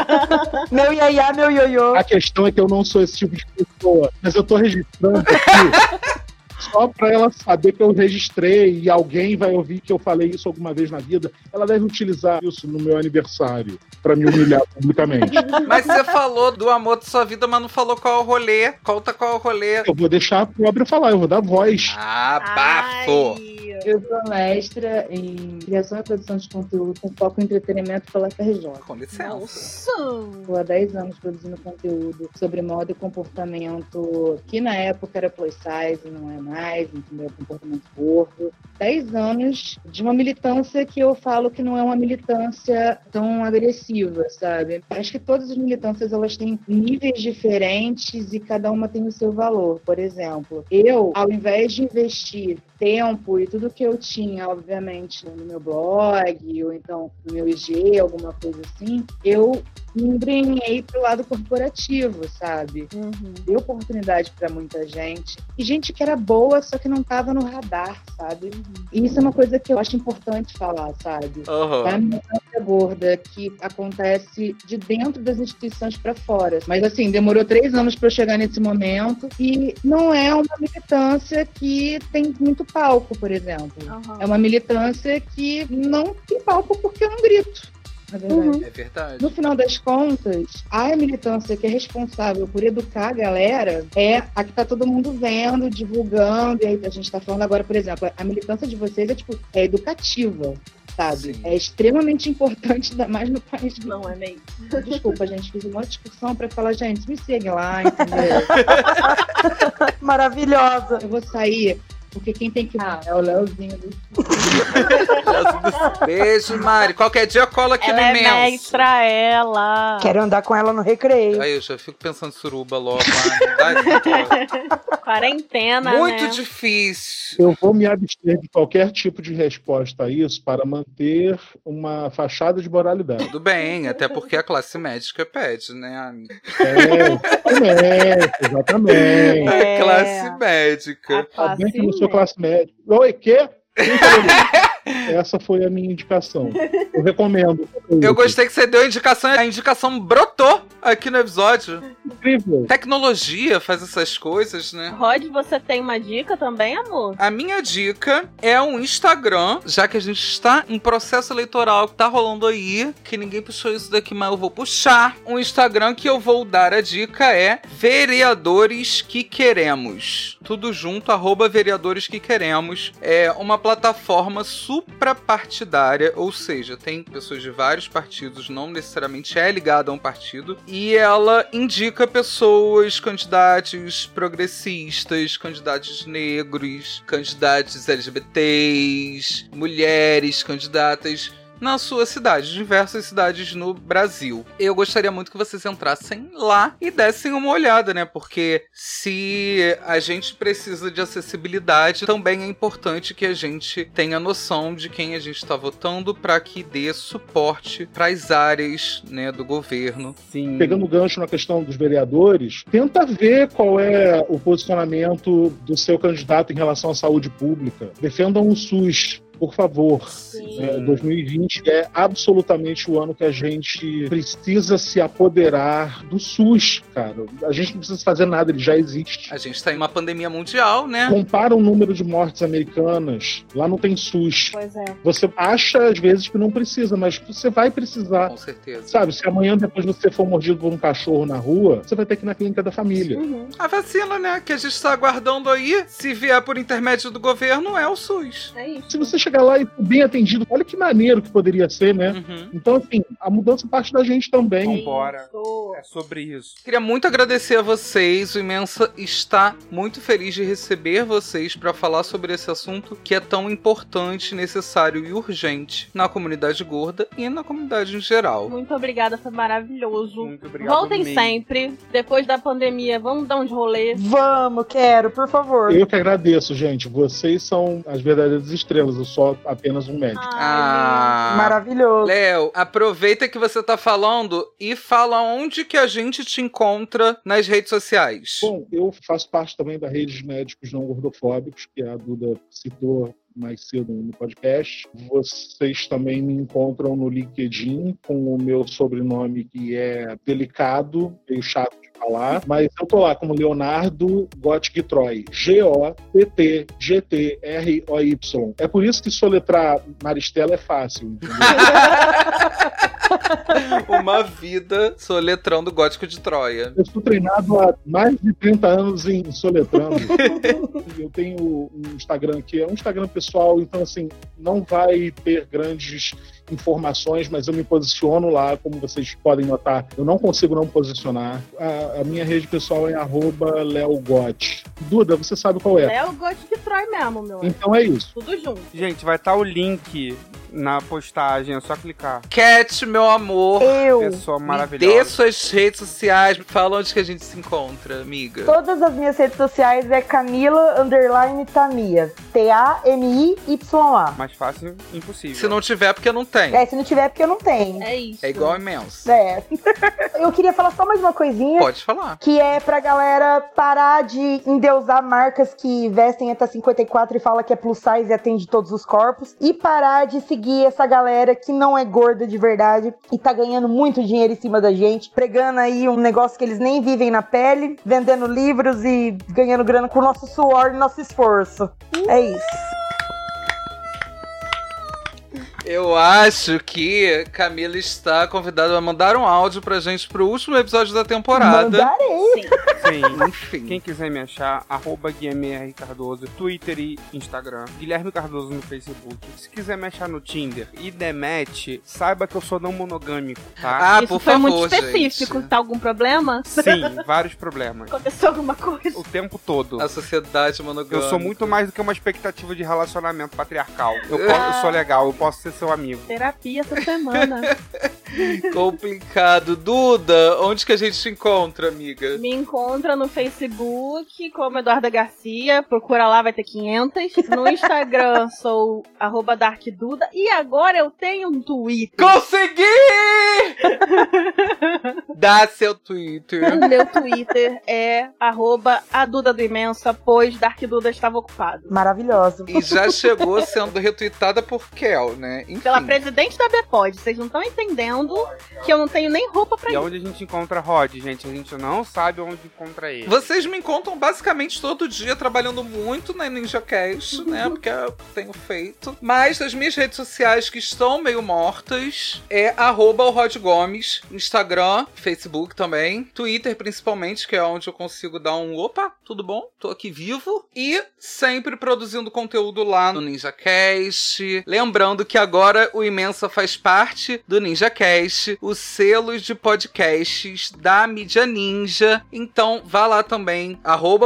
meu iaiá, meu ioiô. A questão é que eu não sou esse tipo de pessoa, mas eu tô registrando aqui só para ela saber que eu registrei e alguém vai ouvir que eu falei isso alguma vez na vida, ela deve utilizar isso no meu aniversário para me humilhar publicamente. Mas você falou do amor de sua vida, mas não falou qual é o rolê. Conta qual é o rolê. Eu vou deixar a pobre falar, eu vou dar voz. Ah, bafo! Ai. Eu sou mestra em criação e produção de conteúdo com foco em entretenimento pela FRJ. Com licença. Estou há 10 anos produzindo conteúdo sobre moda e comportamento que na época era plus size, não é mais, entendeu? Comportamento gordo. 10 anos de uma militância que eu falo que não é uma militância tão agressiva, sabe? Acho que todas as militâncias elas têm níveis diferentes e cada uma tem o seu valor. Por exemplo, eu, ao invés de investir tempo e tudo que eu tinha, obviamente, no meu blog ou então no meu IG, alguma coisa assim, eu me embrenhei pro lado corporativo, sabe? Uhum. Deu oportunidade para muita gente. E gente que era boa, só que não tava no radar, sabe? E isso é uma coisa que eu acho importante falar, sabe? Uhum. É militância gorda que acontece de dentro das instituições para fora. Mas assim, demorou três anos para eu chegar nesse momento e não é uma militância que tem muito palco, por exemplo. Uhum. É uma militância que não tem palco porque eu não grito. É verdade. Uhum. É verdade. No final das contas, a militância que é responsável por educar a galera é a que tá todo mundo vendo, divulgando. E aí a gente tá falando agora, por exemplo, a militância de vocês é tipo, é educativa. Sabe? Sim. É extremamente importante, ainda mais no país. Não é meio. Desculpa, gente, fiz uma discussão para falar, gente, me segue lá, entendeu? Maravilhosa. Eu vou sair porque quem tem que. Ah, é o Leozinho do. Beijo, Mari. Qualquer dia cola aqui ela no é mestra, ela. Quero andar com ela no recreio. Aí eu já fico pensando suruba logo, Mari. Quarentena. Muito né? difícil. Eu vou me abster de qualquer tipo de resposta a isso para manter uma fachada de moralidade. Tudo bem, até porque a classe médica pede, né, amiga? É, exatamente, exatamente. É. A classe médica. A classe Sou classe médica. Oi, quê? Essa foi a minha indicação. Eu recomendo. Eu gostei que você deu a indicação, a indicação brotou aqui no episódio. Incrível. Tecnologia faz essas coisas, né? Rod, você tem uma dica também, amor? A minha dica é um Instagram, já que a gente está em processo eleitoral que tá rolando aí, que ninguém puxou isso daqui, mas eu vou puxar. Um Instagram que eu vou dar a dica é Vereadores que Queremos. Tudo junto, arroba Vereadores que Queremos. É uma plataforma suprapartidária, ou seja, tem pessoas de vários partidos, não necessariamente é ligada a um partido, e ela indica pessoas, candidatos progressistas, candidatos negros, candidatos LGBTs, mulheres, candidatas na sua cidade, diversas cidades no Brasil. Eu gostaria muito que vocês entrassem lá e dessem uma olhada, né? Porque se a gente precisa de acessibilidade, também é importante que a gente tenha noção de quem a gente está votando para que dê suporte para as áreas né, do governo. Sim. Pegando o gancho na questão dos vereadores, tenta ver qual é o posicionamento do seu candidato em relação à saúde pública. Defendam o SUS por favor. É, 2020 é absolutamente o ano que a gente precisa se apoderar do SUS, cara. A gente não precisa fazer nada, ele já existe. A gente está em uma pandemia mundial, né? Compara o número de mortes americanas, lá não tem SUS. Pois é. Você acha às vezes que não precisa, mas você vai precisar. Com certeza. Sabe, se amanhã depois você for mordido por um cachorro na rua, você vai ter que ir na clínica da família. Uhum. A vacina, né, que a gente está aguardando aí, se vier por intermédio do governo, é o SUS. É isso. Se você chegar lá e for bem atendido, olha que maneiro que poderia ser, né? Uhum. Então, assim, a mudança parte da gente também. Vambora. É sobre isso. Queria muito agradecer a vocês. O Imensa está muito feliz de receber vocês para falar sobre esse assunto que é tão importante, necessário e urgente na comunidade gorda e na comunidade em geral. Muito obrigada, foi maravilhoso. Muito obrigado Voltem mesmo. sempre. Depois da pandemia, vamos dar uns rolês. Vamos, quero, por favor. Eu que agradeço, gente. Vocês são as verdadeiras estrelas. Eu sou apenas um médico. Ah, Maravilhoso. Léo, aproveita que você tá falando e fala onde que a gente te encontra nas redes sociais. Bom, eu faço parte também da rede de médicos não gordofóbicos, que a Duda citou mais cedo no podcast. Vocês também me encontram no LinkedIn com o meu sobrenome que é delicado, meio chato falar, mas eu tô lá como Leonardo Gothic Troy. G-O-T-T-G-T-R-O-Y. É por isso que soletrar Maristela é fácil, entendeu? Uma vida soletrando gótico de Troia. Eu sou treinado há mais de 30 anos em soletrando. eu tenho um Instagram que é um Instagram pessoal, então assim, não vai ter grandes informações, mas eu me posiciono lá, como vocês podem notar. Eu não consigo não posicionar. A, a minha rede pessoal é arroba leogot. Duda, você sabe qual é. É o Gothic Troy mesmo, meu. Então é isso. Tudo junto. Gente, vai estar o link na postagem, é só clicar. Cat, meu amor. Eu. Pessoa Me maravilhosa. dê suas redes sociais, me fala onde que a gente se encontra, amiga. Todas as minhas redes sociais é Camila Underline Tamia. T-A-M-I-Y-A. Mais fácil, impossível. Se não tiver, porque não tem. É, se não tiver, é porque eu não tenho. É isso. É igual imenso. É. eu queria falar só mais uma coisinha. Pode falar. Que é pra galera parar de endeusar marcas que vestem até 54 e fala que é plus size e atende todos os corpos. E parar de seguir essa galera que não é gorda de verdade e tá ganhando muito dinheiro em cima da gente, pregando aí um negócio que eles nem vivem na pele, vendendo livros e ganhando grana com o nosso suor e nosso esforço. É isso. Eu acho que Camila está convidada a mandar um áudio pra gente pro último episódio da temporada. Mandarei. Sim. Enfim. Quem quiser me achar, arroba Guilherme Cardoso, Twitter e Instagram. Guilherme Cardoso no Facebook. Se quiser me achar no Tinder e demete, saiba que eu sou não monogâmico, tá? Ah, Isso por foi favor, muito específico. gente. Tá algum problema? Sim, vários problemas. Aconteceu alguma coisa? O tempo todo. A sociedade monogâmica. Eu sou muito mais do que uma expectativa de relacionamento patriarcal. Eu, po- eu sou legal, eu posso ser seu amigo. Terapia essa semana. Complicado. Duda, onde que a gente te encontra, amiga? Me encontra no Facebook como Eduarda Garcia. Procura lá, vai ter 500. No Instagram sou arroba darkduda. E agora eu tenho um Twitter. Consegui! Dá seu Twitter. Meu Twitter é arroba a Duda do Imensa, pois Dark Duda estava ocupado. Maravilhoso. E já chegou sendo retweetada por Kel, né? Enfim. Pela presidente da Bepod. Vocês não estão entendendo que eu não tenho nem roupa pra E ir. onde a gente encontra Rod, gente? A gente não sabe onde encontra ele. Vocês me encontram basicamente todo dia trabalhando muito na NinjaCast, né? Porque eu tenho feito. Mas as minhas redes sociais que estão meio mortas é arroba o Rod Gomes, Instagram, Facebook também, Twitter principalmente, que é onde eu consigo dar um opa, tudo bom? Tô aqui vivo. E sempre produzindo conteúdo lá no NinjaCast. Lembrando que agora o Imensa faz parte do NinjaCast, o selo de podcasts da mídia ninja. Então vá lá também,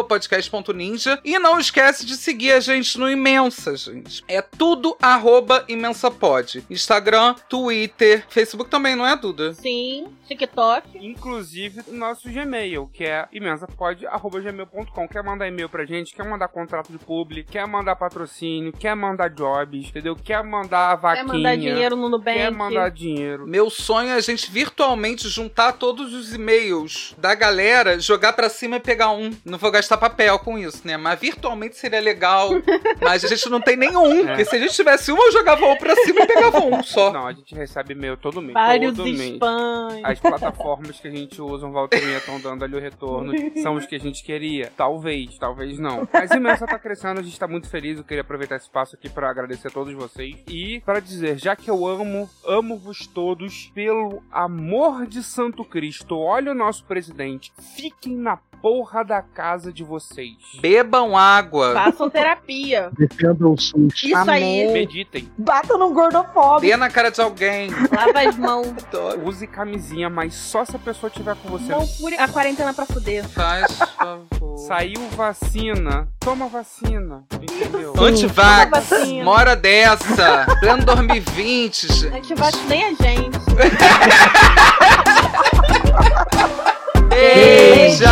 podcast.ninja. E não esquece de seguir a gente no Imensa, gente. É tudo arroba imensapod. Instagram, Twitter, Facebook também, não é, Duda? Sim, TikTok. Inclusive o nosso Gmail, que é imensapod.gmail.com. Quer mandar e-mail pra gente, quer mandar contrato de publi, quer mandar patrocínio, quer mandar jobs, entendeu? Quer mandar vaquinha. Quer mandar dinheiro no Nubank. Quer mandar dinheiro. Meu sonho é a gente virtualmente juntar todos os e-mails da galera, jogar pra cima e pegar um. Não vou gastar papel com isso, né? Mas virtualmente seria legal. mas a gente não tem nenhum. É. Porque se a gente tivesse um, eu jogava um pra cima e pegava um só. Não, a gente recebe e-mail todo mês. Vários todo. Mês. As plataformas que a gente usa, um Valtterinha estão dando ali o retorno. são os que a gente queria. Talvez, talvez não. Mas Imensa tá crescendo, a gente tá muito feliz. Eu queria aproveitar esse espaço aqui para agradecer a todos vocês. E para dizer, já que eu amo, amo-vos todos pelo amor de Santo Cristo. Olha o nosso presidente. Fiquem na porra da casa de vocês. Bebam água. Façam terapia. Defendam o SUS. Isso Amém. aí. Meditem. Batam no gordofóbico. Dê na cara de alguém. Lava as mãos. Use camisinha, mas só se a pessoa tiver com você. Não fure a quarentena pra fuder. Faz favor. Saiu vacina. Toma vacina. Entendeu? Antivax. Mora dessa. Pleno 2020. Antivax nem a gente. beijos!